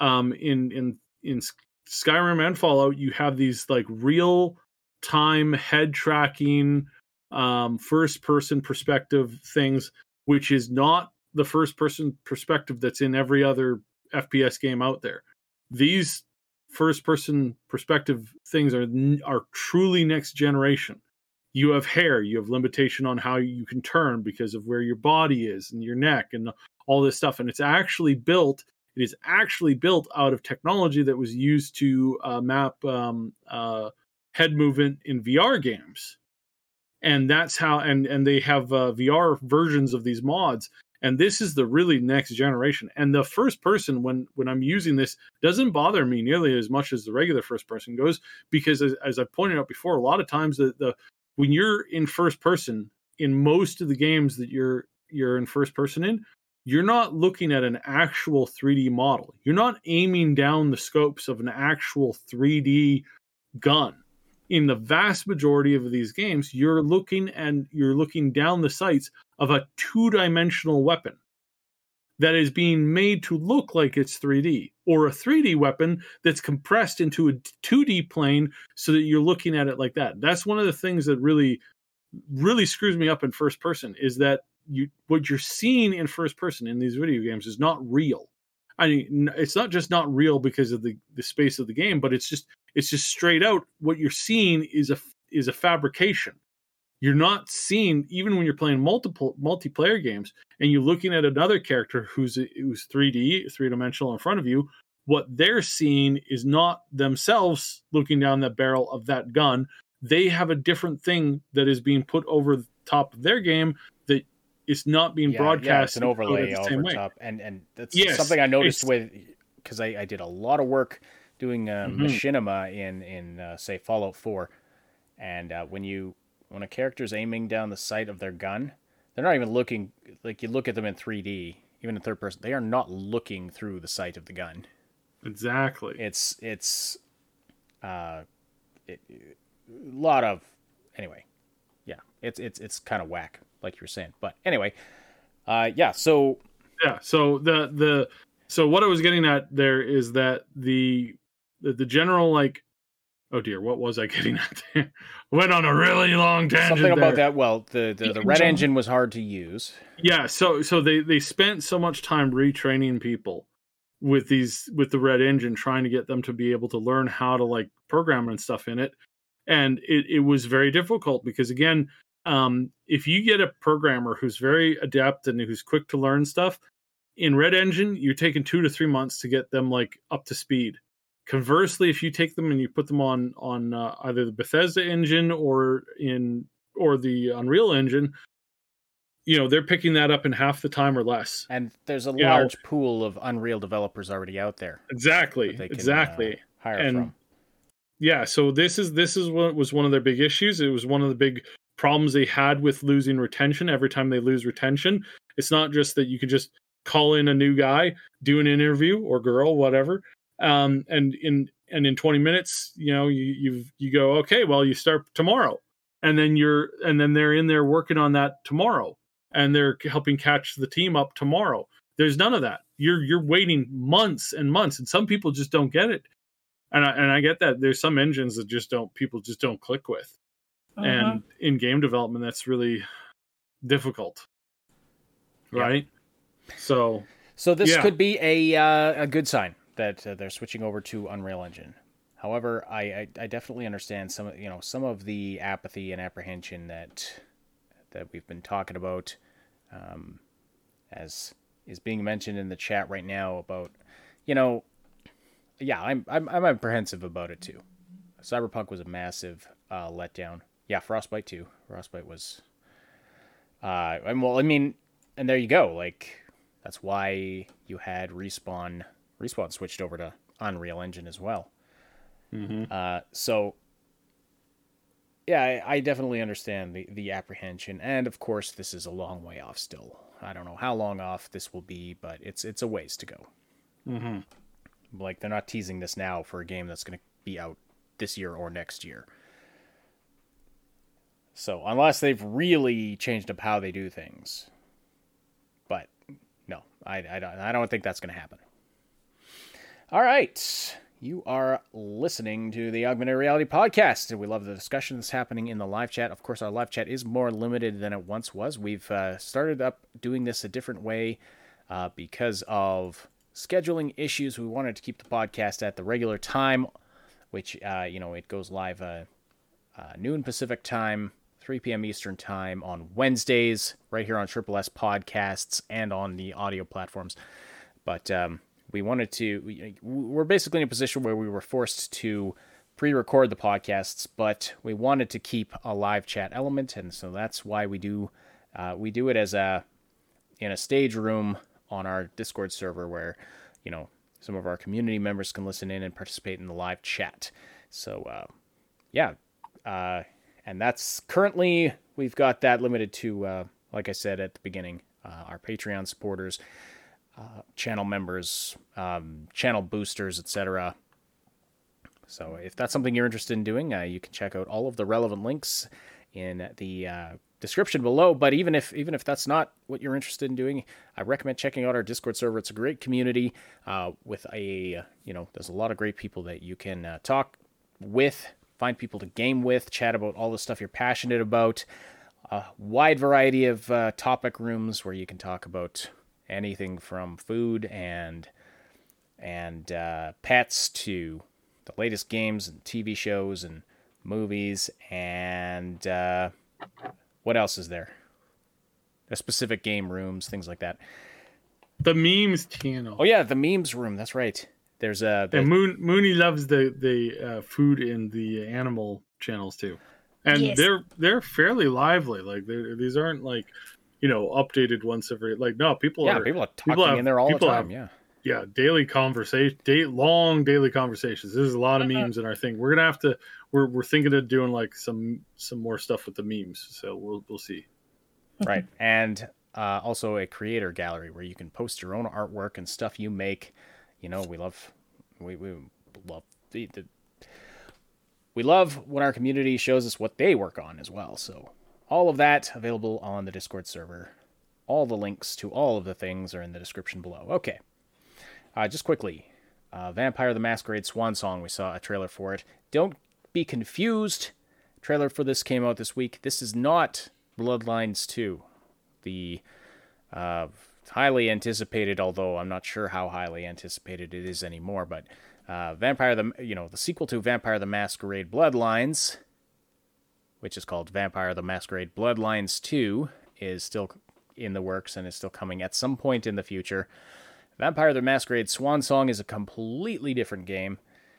Um, in in in Skyrim and Fallout, you have these like real time head tracking, um, first person perspective things, which is not the first person perspective that's in every other FPS game out there. These first person perspective things are are truly next generation. You have hair, you have limitation on how you can turn because of where your body is and your neck and all this stuff and it's actually built it is actually built out of technology that was used to uh, map um, uh, head movement in VR games. And that's how and and they have uh, VR versions of these mods and this is the really next generation. And the first person when when i'm using this doesn't bother me nearly as much as the regular first person goes because as, as i pointed out before a lot of times the, the when you're in first person in most of the games that you're you're in first person in you're not looking at an actual 3d model. You're not aiming down the scopes of an actual 3d gun. In the vast majority of these games you're looking and you're looking down the sights of a two-dimensional weapon that is being made to look like it's 3D, or a 3D weapon that's compressed into a 2D plane so that you're looking at it like that. That's one of the things that really, really screws me up in first person is that you what you're seeing in first person in these video games is not real. I mean, it's not just not real because of the the space of the game, but it's just it's just straight out what you're seeing is a is a fabrication. You're not seeing even when you're playing multiple multiplayer games and you're looking at another character who's who's 3D, three dimensional in front of you. What they're seeing is not themselves looking down the barrel of that gun. They have a different thing that is being put over the top of their game that is not being Yeah, broadcast. Yeah, it's an overlay over top, and and that's Yes, something I noticed with because I, I did a lot of work doing uh, Mhm. machinima in in uh, say Fallout Four, and uh, when you when a character's aiming down the sight of their gun, they're not even looking like you look at them in 3D, even in third person. They are not looking through the sight of the gun. Exactly. It's it's uh, it, a lot of anyway. Yeah, it's it's it's kind of whack, like you were saying. But anyway, uh, yeah. So yeah so the the so what i was getting at there is that the the, the general like oh dear what was i getting <laughs> at there went on a really long tangent something about there. that. Well, the the, the red John. engine was hard to use. yeah so so they they spent so much time retraining people with these with the red engine trying to get them to be able to learn how to like program and stuff in it and it, it was very difficult because again um if you get a programmer who's very adept and who's quick to learn stuff in red engine you're taking two to three months to get them like up to speed conversely if you take them and you put them on on uh, either the bethesda engine or in or the unreal engine you know they're picking that up in half the time or less And there's a Yeah. large pool of Unreal developers already out there. exactly can, uh, exactly hire And- from. yeah so this is this is what was one of their big issues it was one of the big problems they had with losing retention every time they lose retention it's not just that you could just call in a new guy do an interview or girl whatever um and in and in 20 minutes you know you you you go okay well you start tomorrow. And then you're and then they're in there working on that tomorrow. And they're helping catch the team up tomorrow. There's none of that. You're you're waiting months and months and some people just don't get it. And I, and I get that. There's some engines that just don't people just don't click with. And in game development that's really difficult. Yeah. right? So So this Yeah. could be a uh, a good sign that uh, they're switching over to Unreal Engine. However, I, I I definitely understand some you know some of the apathy and apprehension that that we've been talking about, um, as is being mentioned in the chat right now about you know, yeah, I'm I'm I'm apprehensive about it too. Cyberpunk was a massive uh, letdown. Yeah, Frostbite too. Frostbite was. Uh, and well, I mean, and there you go. Like, that's why you had respawn. Respawn switched over to Unreal Engine as well. Uh, so, yeah, I, I definitely understand the the apprehension, and of course, this is a long way off still. I don't know how long off this will be, but it's it's a ways to go. mhm. Like they're not teasing this now for a game that's going to be out this year or next year. So unless they've really changed up how they do things, but no, I, I don't I don't think that's going to happen. All right, you are listening to the Augmented Reality Podcast, we love the discussion that's happening in the live chat. Of course, our live chat is more limited than it once was. We've uh, started up doing this a different way uh, because of scheduling issues. We wanted to keep the podcast at the regular time, which uh, you know it goes live uh, uh, noon Pacific time, 3 p.m. Eastern time on Wednesdays, right here on Triple S Podcasts and on the audio platforms. But um, we wanted to. We, we're basically in a position where we were forced to pre-record the podcasts, but we wanted to keep a live chat element, and so that's why we do uh, we do it as a in a stage room on our Discord server where, you know, some of our community members can listen in and participate in the live chat. So, uh, yeah. Uh, and that's currently, we've got that limited to, uh, like I said at the beginning, uh, our Patreon supporters, channel members, um, channel boosters, etc. So, if that's something you're interested in doing, uh, you can check out all of the relevant links in the uh, description below. But even if even if that's not what you're interested in doing, I recommend checking out our Discord server. It's a great community uh, with a you know there's a lot of great people that you can uh, talk with, find people to game with, chat about all the stuff you're passionate about. A wide variety of uh, topic rooms where you can talk about anything from food and and uh, pets to the latest games and TV shows and movies and uh, what else is there? A specific game rooms, things like that. The memes channel. Oh yeah, the memes room. That's right. There's a and Moon Mooney loves the the uh, food and the animal channels too, and Yes. they're they're fairly lively. Like they're, these aren't like you know updated once every like no people yeah, are people are talking people have- in there all the time. have- yeah. yeah daily conversation day long daily conversations there's a lot of memes in our thing we're gonna have to we're, we're thinking of doing like some some more stuff with the memes so we'll we'll see <laughs> right and uh, also a creator gallery where you can post your own artwork and stuff you make you know we love we, we love the, the we love when our community shows us what they work on as well so all of that available on the discord server. All the links to all of the things are in the description below. Okay. Uh, just quickly uh, vampire the masquerade swan song we saw a trailer for it. Don't be confused. Trailer for this came out this week. This is not bloodlines 2 the uh, highly anticipated, although I'm not sure how highly anticipated it is anymore. But uh, Vampire the you know the sequel to Vampire the Masquerade Bloodlines, which is called Vampire the Masquerade Bloodlines Two, is still in the works and is still coming at some point in the future. Vampire the Masquerade Swan Song is a completely different game.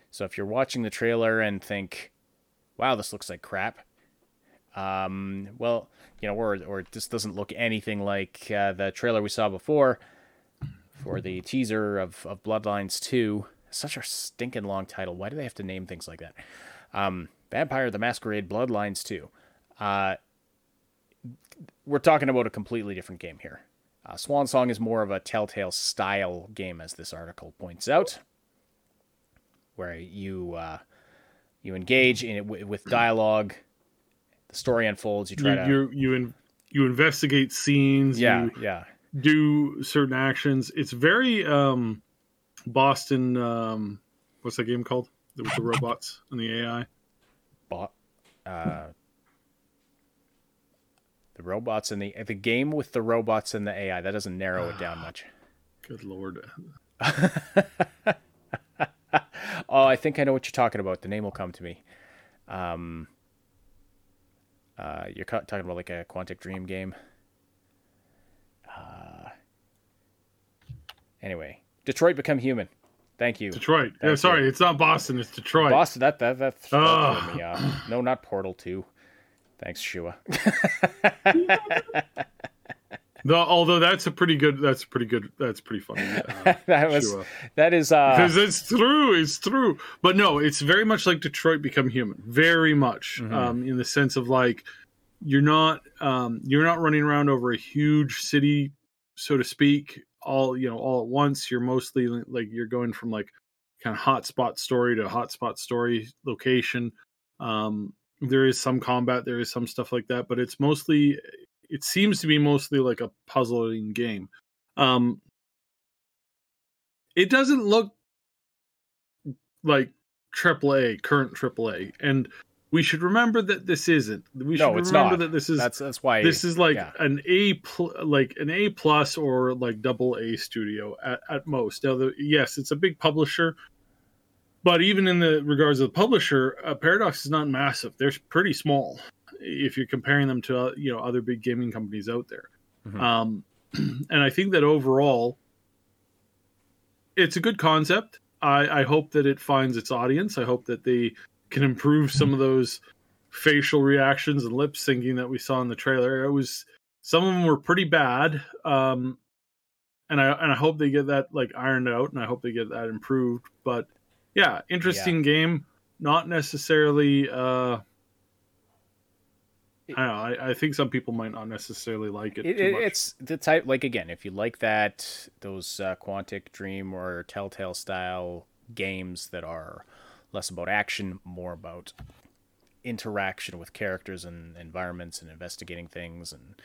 So if you're watching the trailer and think, "Wow, this looks like crap," um, well, you know, or or this doesn't look anything like uh, the trailer we saw before for the teaser of, of Bloodlines 2. Such a stinking long title. Why do they have to name things like that? Um, Vampire the Masquerade Bloodlines 2. Uh, we're talking about a completely different game here. Uh, Swan Song is more of a Telltale style game, as this article points out, where you uh, you engage in it w- with dialogue. The story unfolds. You try you to you you, in, you investigate scenes yeah you yeah do certain actions it's very um boston um what's that game called with the robots and the ai bought uh the robots and the the game with the robots and the AI that doesn't narrow it down much. <sighs> good lord <laughs> Oh, I think I know what you're talking about. The name will come to me. Um, uh, you're ca- talking about like a Quantic Dream game. Uh, anyway, Detroit Become Human. Thank you. detroit yeah Thank sorry you. it's not boston it's detroit Boston, that that that, that threw me off. No, not Portal Two. Thanks, Shua. <laughs> No, although that's a pretty good that's pretty good that's pretty funny uh, <laughs> that was Shua. that is uh because it's true it's true but no it's very much like detroit become human very much Mm-hmm. um, in the sense of like you're not um, you're not running around over a huge city so to speak all you know all at once you're mostly like you're going from like kind of hotspot story to hotspot story location. Um, there is some combat there is some stuff like that but it's mostly it seems to be mostly like a puzzling game. Um, it doesn't look like triple a current triple a and we should remember that this isn't. We should no, it's remember not. that this is that's that's why this is like yeah. an A pl- like an A plus or like double A studio at, at most. Now, the, yes, it's a big publisher, but even in the regards of the publisher, uh, Paradox is not massive. They're pretty small if you're comparing them to uh, you know other big gaming companies out there. Mhm. Um, <clears throat> and I think that overall, it's a good concept. I, I hope that it finds its audience. I hope that they can improve some of those facial reactions and lip syncing that we saw in the trailer. It was some of them were pretty bad, um, and I and I hope they get that like ironed out, and I hope they get that improved. But yeah, interesting game. Not necessarily. Uh, I don't know. I, I think some people might not necessarily like it. It, too much. it's the type like again, if you like that those uh, Quantic Dream or Telltale style games that are less about action, more about interaction with characters and environments and investigating things and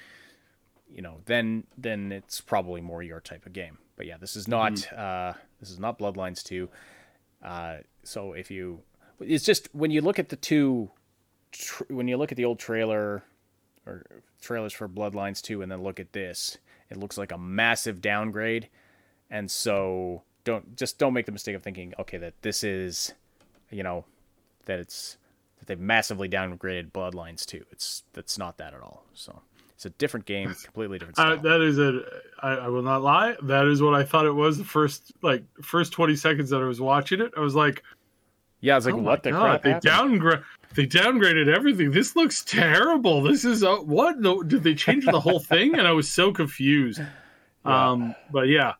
you know then then it's probably more your type of game. But yeah this is not Mm-hmm. uh this is not bloodlines 2 uh so if you it's just when you look at the two tr- when you look at the old trailer or trailers for bloodlines 2 and then look at this it looks like a massive downgrade. And so don't just don't make the mistake of thinking okay that this is you know that it's that they've massively downgraded bloodlines too. it's that's not that at all so it's a different game <laughs> completely different style Uh, that is a. I, I will not lie. That is what I thought it was. The first like first twenty seconds that I was watching it, I was like, yeah i was like "Oh what the God, crap They downgrade. They downgraded everything. This looks terrible. This is uh, what? No, did they change the whole thing? And I was so confused. <laughs> Um, but yeah,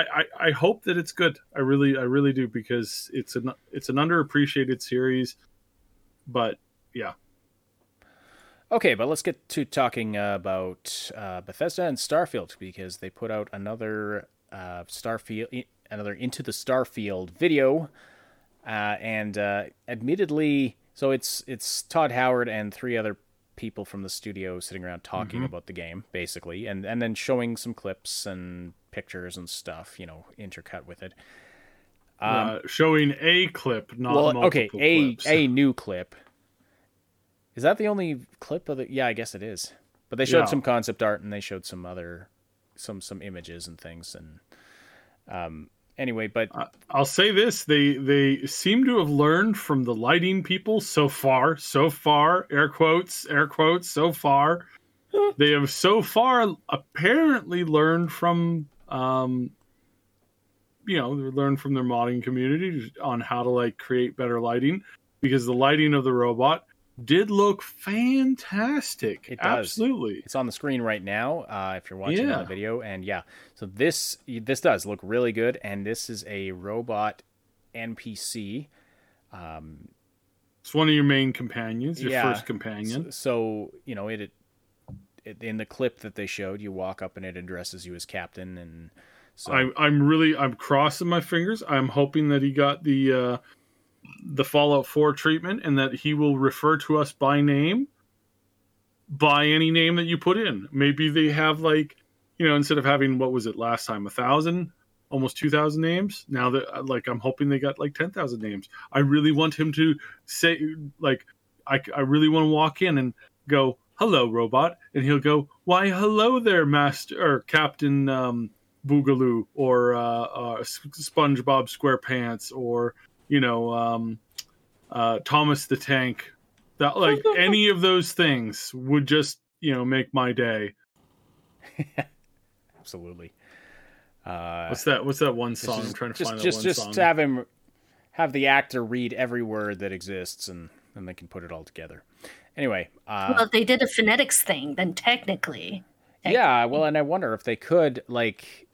I, I I hope that it's good. I really I really do because it's an it's an underappreciated series. But yeah, Okay, but let's get to talking about uh, Bethesda and Starfield because they put out another uh, Starfield, another Into the Starfield video, uh, and uh, admittedly, so it's it's Todd Howard and three other people from the studio sitting around talking about the game, basically, and and then showing some clips and pictures and stuff, you know, intercut with it. uh, showing a clip, not well, okay, a clips. a new clip. Is that the only clip of the? Yeah, I guess it is. But they showed Yeah. some concept art and they showed some other, some some images and things and, um. Anyway, but I'll say this: they they seem to have learned from the lighting people so far. So far, air quotes, air quotes. So far, they have so far apparently learned from, um, you know, they learned from their modding community on how to like create better lighting because the lighting of the robot did look fantastic. It does. Absolutely. it's on the screen right now. Uh, if you're watching Yeah. the video, and yeah, so this this does look really good, and this is a robot NPC. Um, it's one of your main companions, your Yeah. first companion. So you know it, it. In the clip that they showed, you walk up and it addresses you as captain, and so I'm I'm really I'm crossing my fingers. I'm hoping that he got the uh, the Fallout 4 treatment and that he will refer to us by name, by any name that you put in. Maybe they have like you know instead of having what was it last time a thousand, almost two thousand names. Now that like I'm hoping they got like ten thousand names. I really want him to say like I I really want to walk in and go hello robot and he'll go why hello there master or captain um Boogaloo or uh, uh, S- SpongeBob SquarePants or you know um, uh, Thomas the Tank. That like <laughs> any of those things would just you know make my day. <laughs> absolutely. Uh, What's that? What's that one song? just, I'm trying to just, find that just, one just song. have him have the actor read every word that exists and then they can put it all together anyway uh, Well, if they did a phonetics thing, then technically, yeah well and i wonder if they could like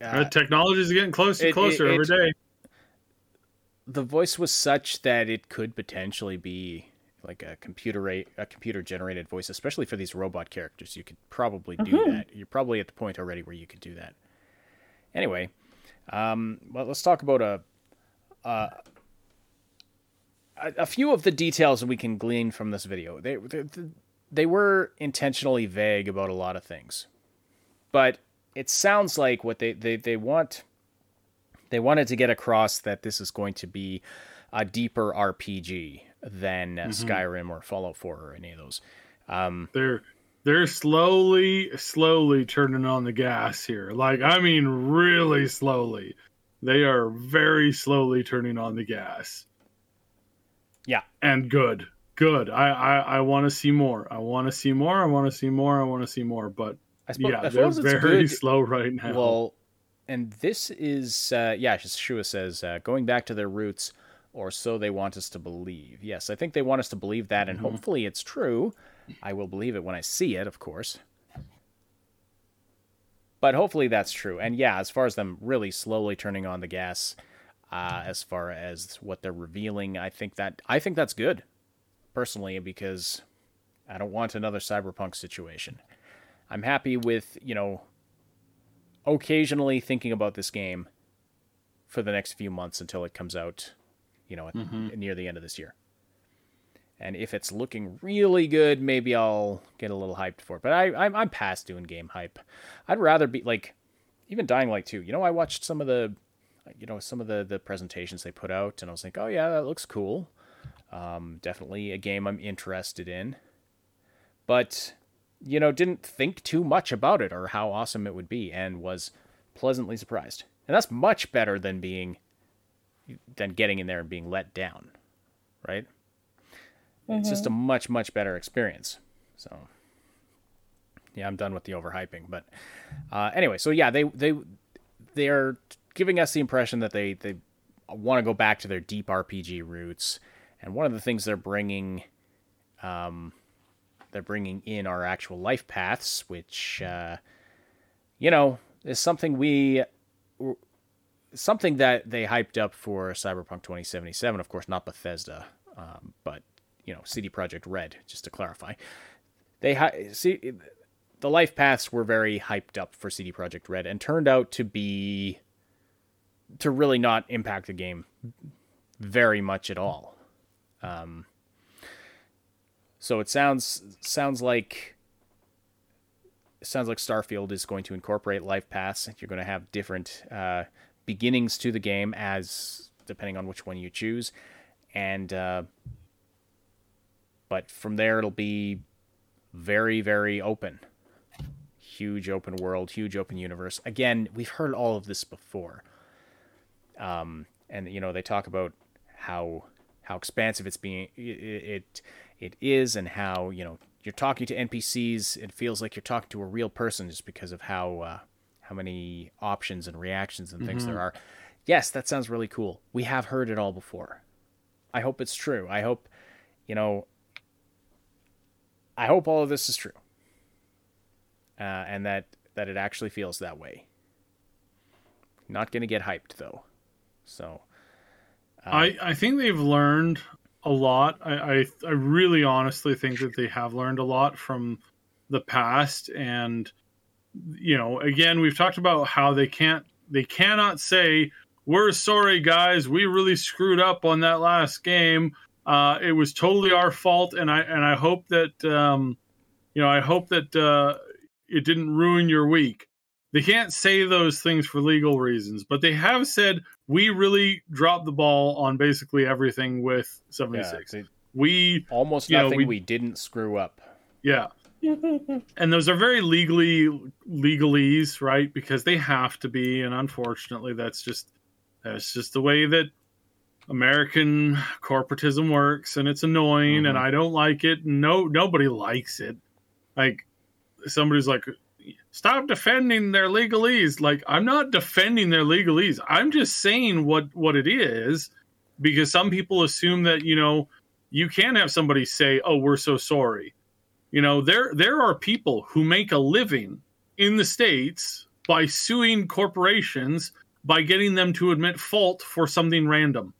Uh, technology is getting closer and closer it- every day. the voice was such that it could potentially be like a computer rate a computer generated voice especially for these robot characters you could probably do Mm-hmm. that you're probably at the point already where you could do that anyway um well let's talk about a a, a few of the details that we can glean from this video they, they they were intentionally vague about a lot of things but it sounds like what they, they, they want they wanted to get across that this is going to be a deeper RPG than uh, Skyrim or Fallout 4 or any of those. They're they're slowly, slowly turning on the gas here. Like I mean, really slowly. They are very slowly turning on the gas. Yeah, and good good i i, I want to see more i want to see more i want to see more i want to see more but I suppose, yeah they're very good. <laughs> slow right now Well, and this is uh, yeah, Shua says uh, going back to their roots, or so they want us to believe. Yes, I think they want us to believe that, and hopefully it's true. I will believe it when I see it, of course. But hopefully that's true. And yeah, as far as them really slowly turning on the gas, uh, as far as what they're revealing, I think that I think that's good, personally, because I don't want another cyberpunk situation. I'm happy with you know occasionally thinking about this game for the next few months until it comes out, you know, at, near the end of this year. And if it's looking really good, maybe I'll get a little hyped for it. But I, I'm, I'm past doing game hype. I'd rather be like, even Dying Light 2. You know, I watched some of the, you know, some of the the presentations they put out, and I was like, oh yeah, that looks cool. Um, definitely a game I'm interested in. But you know, didn't think too much about it or how awesome it would be, and was pleasantly surprised. And that's much better than being than getting in there and being let down, right? It's just a much much better experience. So yeah, I'm done with the overhyping. But uh, anyway, so yeah, they they they're giving us the impression that they they want to go back to their deep RPG roots, and one of the things they're bringing, um, they're bringing in our actual life paths, which uh, you know is something we something that they hyped up for Cyberpunk 2077. Of course, not Bethesda, um, but you know, CD Projekt Red. Just to clarify, they hi- see the life paths were very hyped up for CD Projekt Red and turned out to be to really not impact the game very much at all. Um, so it sounds sounds like sounds like Starfield is going to incorporate life paths. You're going to have different uh, beginnings to the game as depending on which one you choose, and uh, but from there it'll be very very open huge open world huge open universe again we've heard all of this before um, and you know they talk about how how expansive it's being it, it is and how you know you're talking to npcs it feels like you're talking to a real person just because of how uh, how many options and reactions and things there are. Yes that sounds really cool. We have heard it all before. I hope it's true. I hope you know I hope all of this is true, uh, and that that it actually feels that way. Not gonna get hyped though, so I, I think they've learned a lot. I, I I really honestly think that they have learned a lot from the past and you know, again, we've talked about how they can't they cannot say we're sorry guys, we really screwed up on that last game. Uh, it was totally our fault, and I and I hope that um, you know I hope that uh, it didn't ruin your week. They can't say those things for legal reasons, but they have said we really dropped the ball on basically everything with seventy six. Yeah, they- we almost you know, nothing we- we didn't screw up. yeah. and those are very legally legalese, right? Because they have to be, and unfortunately, that's just that's just the way that American corporatism works, and it's annoying, and mm-hmm. I don't like it. No, nobody likes it. Like somebody's like, stop defending their legalese. Like I'm not defending their legalese. I'm just saying what what it is, because some people assume that you know you can have somebody say, "Oh, we're so sorry." You know, there there are people who make a living in the states by suing corporations by getting them to admit fault for something random.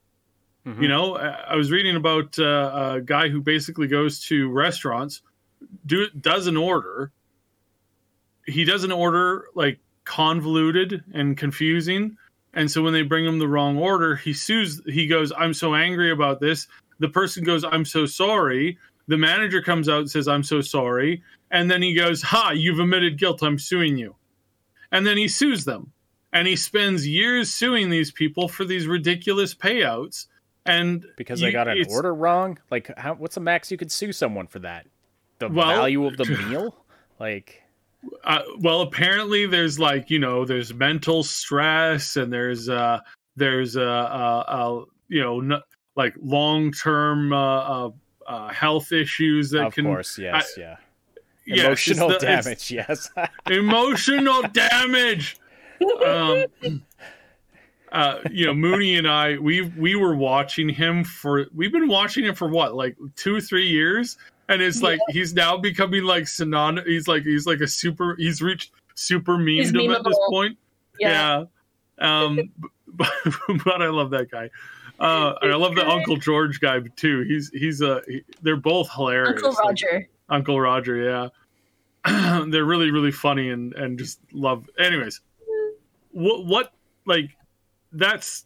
You know, I I was reading about uh, a guy who basically goes to restaurants, do does an order. He does an order like convoluted and confusing, and so when they bring him the wrong order, he sues. He goes, "I'm so angry about this." The person goes, "I'm so sorry." The manager comes out and says, "I'm so sorry," and then he goes, "Ha! You've admitted guilt. I'm suing you." And then he sues them, and he spends years suing these people for these ridiculous payouts. And because you- they got an order wrong. Like, how, what's the max you could sue someone for that? The Well- value of the <laughs> meal? Like, uh, well apparently there's like you know there's mental stress and there's uh there's uh, uh, uh you know n- like long term uh, uh, uh health issues that of can course, yes, yeah. yes, Emotional the- damage, yes. <laughs> emotional damage um <laughs> uh you know mooney and i we we were watching him for we've been watching him for what like two three years and it's like he's now becoming like synonymous he's like he's like a super he's reached super memedom at this point. Yeah. yeah, um <laughs> but, <laughs> but i love that guy. Uh and i love the uncle george guy too. He's he's uh he, they're both hilarious. Uncle Like, Roger. Uncle Roger, yeah. <clears throat> They're really, really funny and and just love. Anyways, what what like that's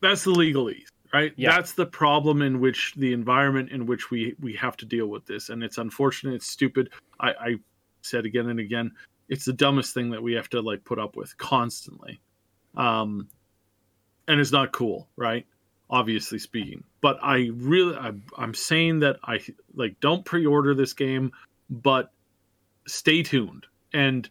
that's the legalese, right? Yeah. that's the problem in which the environment in which we we have to deal with this and it's unfortunate it's stupid. I i said again and again it's the dumbest thing that we have to like put up with constantly. Um and it's not cool right? Obviously speaking. But i really I, i'm saying that i like don't pre-order this game but stay tuned. And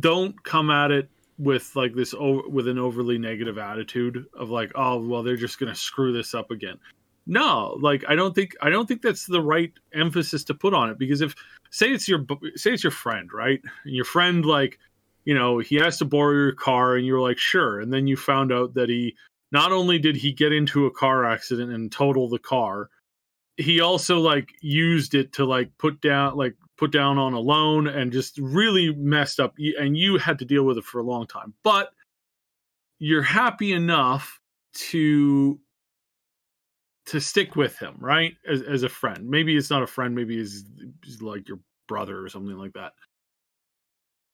don't come at it with like this with an overly negative attitude of like oh well they're just going to screw this up again. No like i don't think i don't think that's the right emphasis to put on it because if say it's your say it's your friend right? And your friend like you know he has to borrow your car and you're like sure. And then you found out that he not only did he get into a car accident and total the car he also like used it to like put down like put down on a loan and just really messed up and you had to deal with it for a long time. But you're happy enough to to stick with him right? As, as a friend. Maybe it's not a friend maybe he's, he's like your brother or something like that.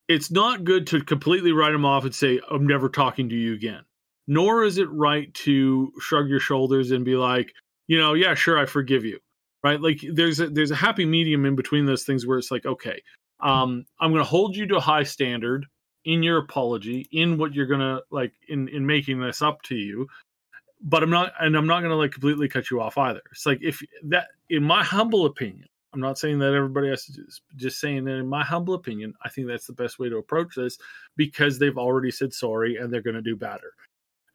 It's not good to completely write him off and say i'm never talking to you again. Nor is it right to shrug your shoulders and be like you know yeah sure i forgive you right? Like there's a there's a happy medium in between those things where it's like okay um i'm going to hold you to a high standard in your apology in what you're going to like in in making this up to you but i'm not and i'm not going to like completely cut you off either. It's like if that in my humble opinion i'm not saying that everybody has to do this just saying that in my humble opinion i think that's the best way to approach this because they've already said sorry and they're going to do better.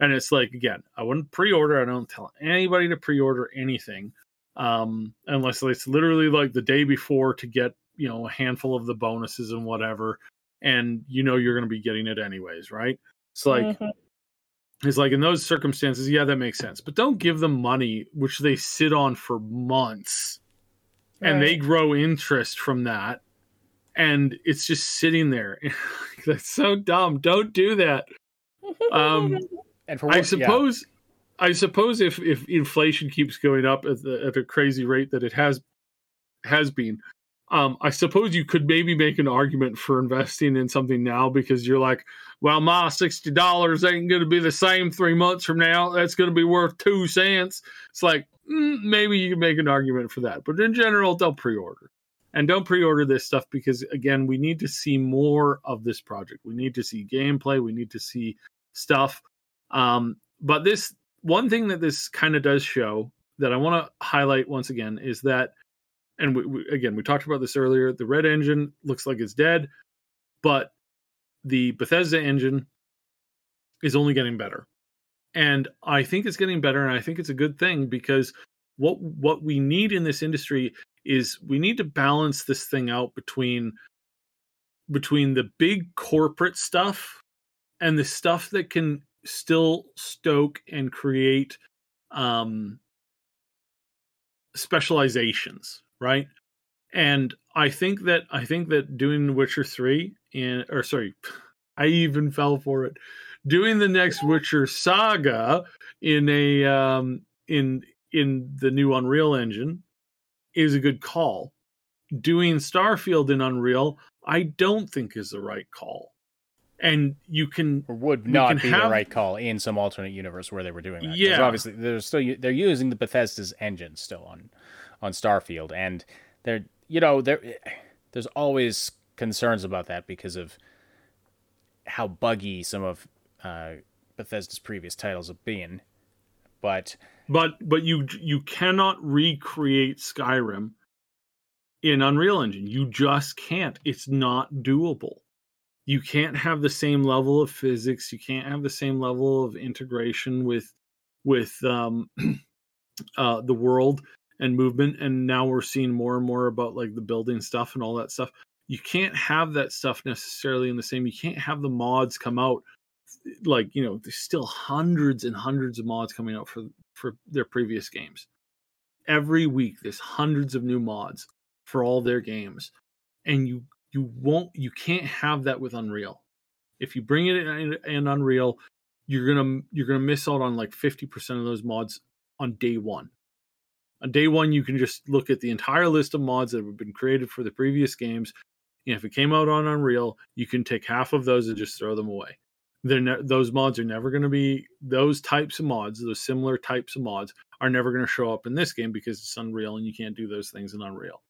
And it's like again i wouldn't pre-order i don't tell anybody to pre-order anything um unless it's literally like the day before to get you know a handful of the bonuses and whatever and you know you're going to be getting it anyways right it's like Mhm. it's like in those circumstances yeah that makes sense but don't give them money which they sit on for months and they grow interest from that and it's just sitting there <laughs> that's so dumb don't do that <laughs> um And for I suppose. yeah. I suppose if if inflation keeps going up at the at a crazy rate that it has has been, um, I suppose you could maybe make an argument for investing in something now because you're like, well, my sixty dollars ain't going to be the same three months from now. That's going to be worth two cents. It's like mm, maybe you can make an argument for that, but in general, don't pre-order. And don't pre-order this stuff because again, we need to see more of this project. We need to see gameplay. We need to see stuff. Um, but this one thing that this kind of does show that I want to highlight once again is that, and we, we, again, we talked about this earlier. The Red Engine looks like it's dead, but the Bethesda engine is only getting better, and I think it's getting better, and I think it's a good thing because what what we need in this industry is we need to balance this thing out between between the big corporate stuff and the stuff that can still stoke and create um specializations right? And i think that i think that doing witcher 3 and or sorry <laughs> i even fell for it. Doing the next witcher saga in a um in in the new unreal engine is a good call. Doing starfield in unreal i don't think is the right call and you can or would not be the right call in some alternate universe where they were doing that. Yeah. obviously they're still they're using the Bethesda's engine still on on Starfield, and they're you know there there's always concerns about that because of how buggy some of uh, Bethesda's previous titles have been. But but but you you cannot recreate Skyrim in Unreal Engine. You just can't. It's not doable. You can't have the same level of physics. You can't have the same level of integration with with um, <clears throat> uh, the world and movement. And now we're seeing more and more about like the building stuff and all that stuff. You can't have that stuff necessarily in the same. You can't have the mods come out like you know. There's still hundreds and hundreds of mods coming out for for their previous games. Every week, there's hundreds of new mods for all their games, and you you won't you can't have that with Unreal. If you bring it in, in Unreal, you're gonna you're gonna miss out on like fifty percent of those mods on day one. On day one, you can just look at the entire list of mods that have been created for the previous games. And if it came out on Unreal, you can take half of those and just throw them away. they're ne- those mods are never going to be those types of mods those similar types of mods are never going to show up in this game because it's unreal and you can't do those things in unreal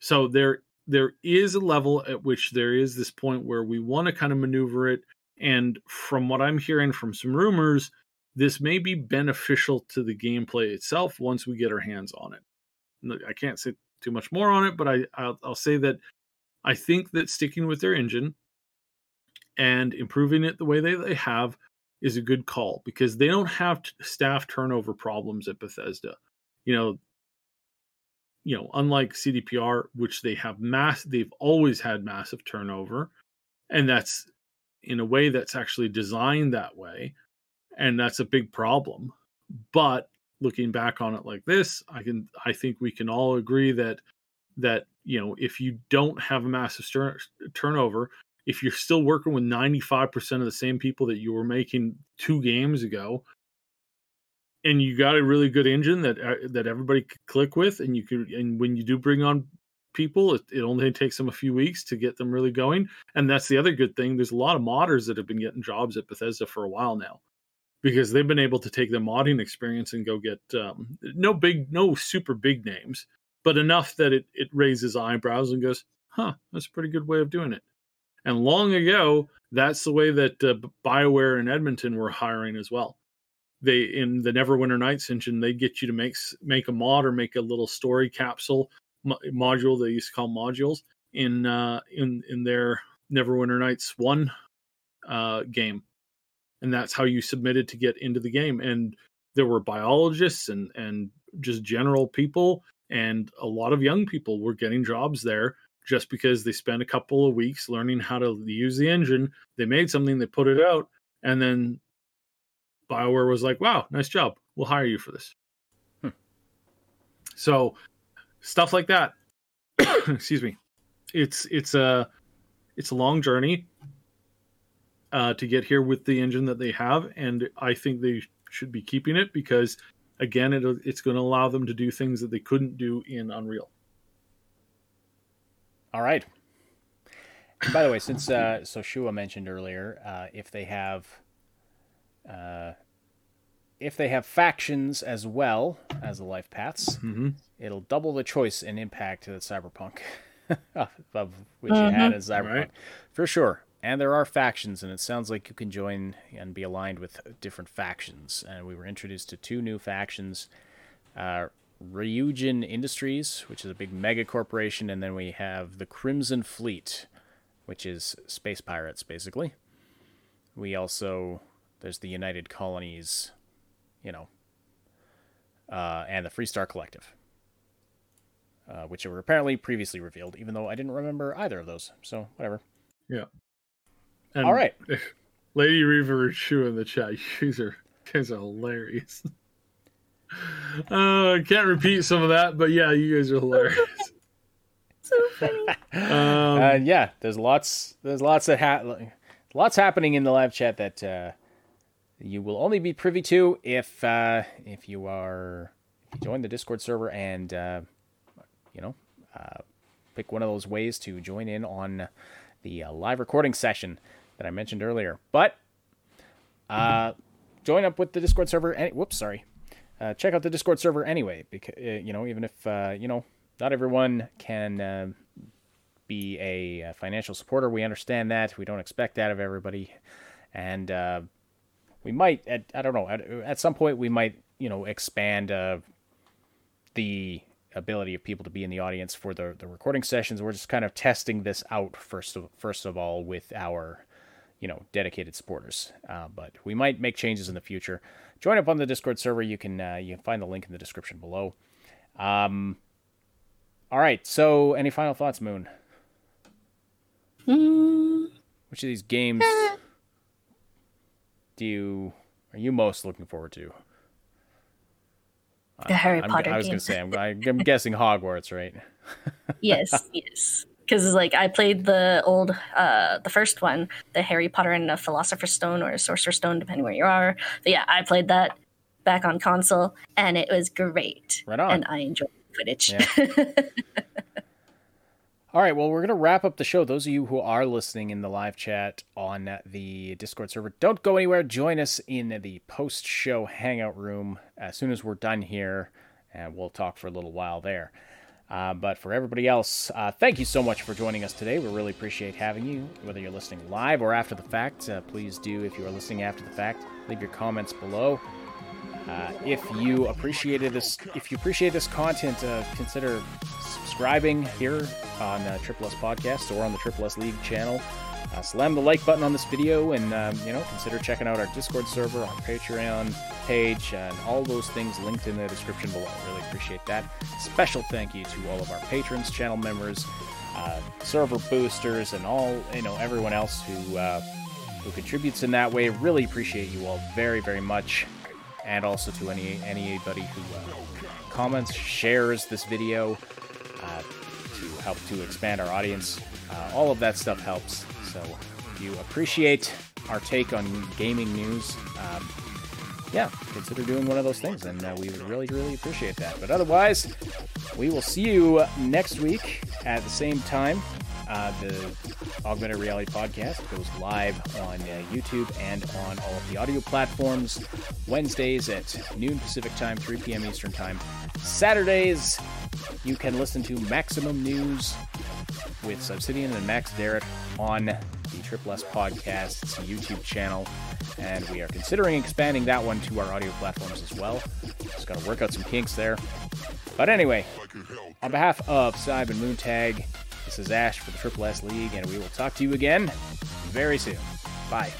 so there there is a level at which there is this point where we want to kind of maneuver it and from what i'm hearing from some rumors this may be beneficial to the gameplay itself once we get our hands on it i can't say too much more on it but i i'll, I'll say that i think that sticking with their engine and improving it the way they, they have is a good call because they don't have staff turnover problems at Bethesda. You know, you know, unlike CDPR, which they have mass, they've always had massive turnover, and that's in a way that's actually designed that way, and that's a big problem. But looking back on it like this, I can, I think we can all agree that that you know if you don't have a massive turnover if you're still working with 95% of the same people that you were making two games ago and you got a really good engine that uh, that everybody could click with and you could and when you do bring on people it, it only takes them a few weeks to get them really going and that's the other good thing there's a lot of modders that have been getting jobs at bethesda for a while now because they've been able to take the modding experience and go get um, no big no super big names but enough that it, it raises eyebrows and goes huh that's a pretty good way of doing it and long ago, that's the way that uh, BioWare and Edmonton were hiring as well. They in the Neverwinter Nights engine, they get you to make make a mod or make a little story capsule mo- module. They used to call modules in uh, in in their Neverwinter Nights one uh, game, and that's how you submitted to get into the game. And there were biologists and and just general people, and a lot of young people were getting jobs there just because they spent a couple of weeks learning how to use the engine. They made something, they put it out, and then BioWare was like, wow, nice job. We'll hire you for this. Hmm. So stuff like that. <coughs> excuse me. It's it's a it's a long journey uh, to get here with the engine that they have, and I think they should be keeping it because again, it, it's going to allow them to do things that they couldn't do in Unreal. All right. And by the way, since uh, so Shua mentioned earlier, uh, if they have, uh, if they have factions as well as the life paths, mm-hmm. it'll double the choice and impact to the cyberpunk <laughs> of which mm-hmm. you had as cyberpunk right. for sure. And there are factions, and it sounds like you can join and be aligned with different factions. And we were introduced to two new factions. Uh, Ryujin Industries, which is a big mega corporation, and then we have the Crimson Fleet, which is space pirates, basically. We also there's the United Colonies, you know, uh, and the Freestar Collective, uh, which were apparently previously revealed, even though I didn't remember either of those. So whatever. Yeah. And All right. Lady Reaver and Shu in the chat. You guys are, you guys are hilarious. <laughs> Uh, I can't repeat some of that, but yeah, you guys are hilarious. <laughs> so funny. <laughs> Um, uh, yeah, there's lots. There's lots that ha- lots happening in the live chat that uh, you will only be privy to if uh, if you are if you join the Discord server and uh, you know uh, pick one of those ways to join in on the uh, live recording session that I mentioned earlier. But uh, join up with the Discord server. And, whoops, sorry uh, check out the Discord server anyway, because you know even if you know not everyone can be a financial supporter, we understand that. We don't expect that of everybody, and we might at I don't know at, at some point we might you know expand the ability of people to be in the audience for the the recording sessions. We're just kind of testing this out first of first of all with our you know dedicated supporters, but we might make changes in the future join up on the Discord server. You can uh, you can find the link in the description below. Um, all right. So, any final thoughts, Moon? Mm. Which of these games <laughs> do you are you most looking forward to? The Harry I'm, Potter. I was gonna say I'm, I'm <laughs> guessing Hogwarts, right? yes, <laughs> yes because like I played the old, uh, the first one, the Harry Potter and the Philosopher's Stone or Sorcerer's Stone, depending where you are. But yeah, I played that back on console, and it was great. Right on. And I enjoyed the footage. Yeah. <laughs> All right, well, we're going to wrap up the show. Those of you who are listening in the live chat on the Discord server, don't go anywhere. Join us in the post show hangout room as soon as we're done here, and we'll talk for a little while there. Uh, but for everybody else, uh, thank you so much for joining us today. We really appreciate having you, whether you're listening live or after the fact. Uh, please do, if you are listening after the fact, leave your comments below. Uh, if you appreciated this, if you appreciate this content, uh, consider subscribing here on uh, Triple S Podcast or on the Triple S League channel. Uh, slam the like button on this video, and um, you know consider checking out our Discord server, our Patreon page, and all those things linked in the description below. Really appreciate that. Special thank you to all of our patrons, channel members, uh, server boosters, and all you know everyone else who uh, who contributes in that way. Really appreciate you all very very much, and also to any anybody who uh, comments, shares this video uh, to help to expand our audience. Uh, all of that stuff helps. So if you appreciate our take on gaming news, um, yeah, consider doing one of those things, and uh, we would really, really appreciate that. But otherwise, we will see you next week at the same time. Uh, the Augmented Reality Podcast goes live on uh, YouTube and on all of the audio platforms. Wednesdays at noon Pacific Time, 3 p.m. Eastern Time. Saturdays, you can listen to Maximum News with Subsidian and Max Derrick on the Triple S Podcast's YouTube channel. And we are considering expanding that one to our audio platforms as well. Just got to work out some kinks there. But anyway, on behalf of Simon Moontag, this is Ash for the Triple S League, and we will talk to you again very soon. Bye.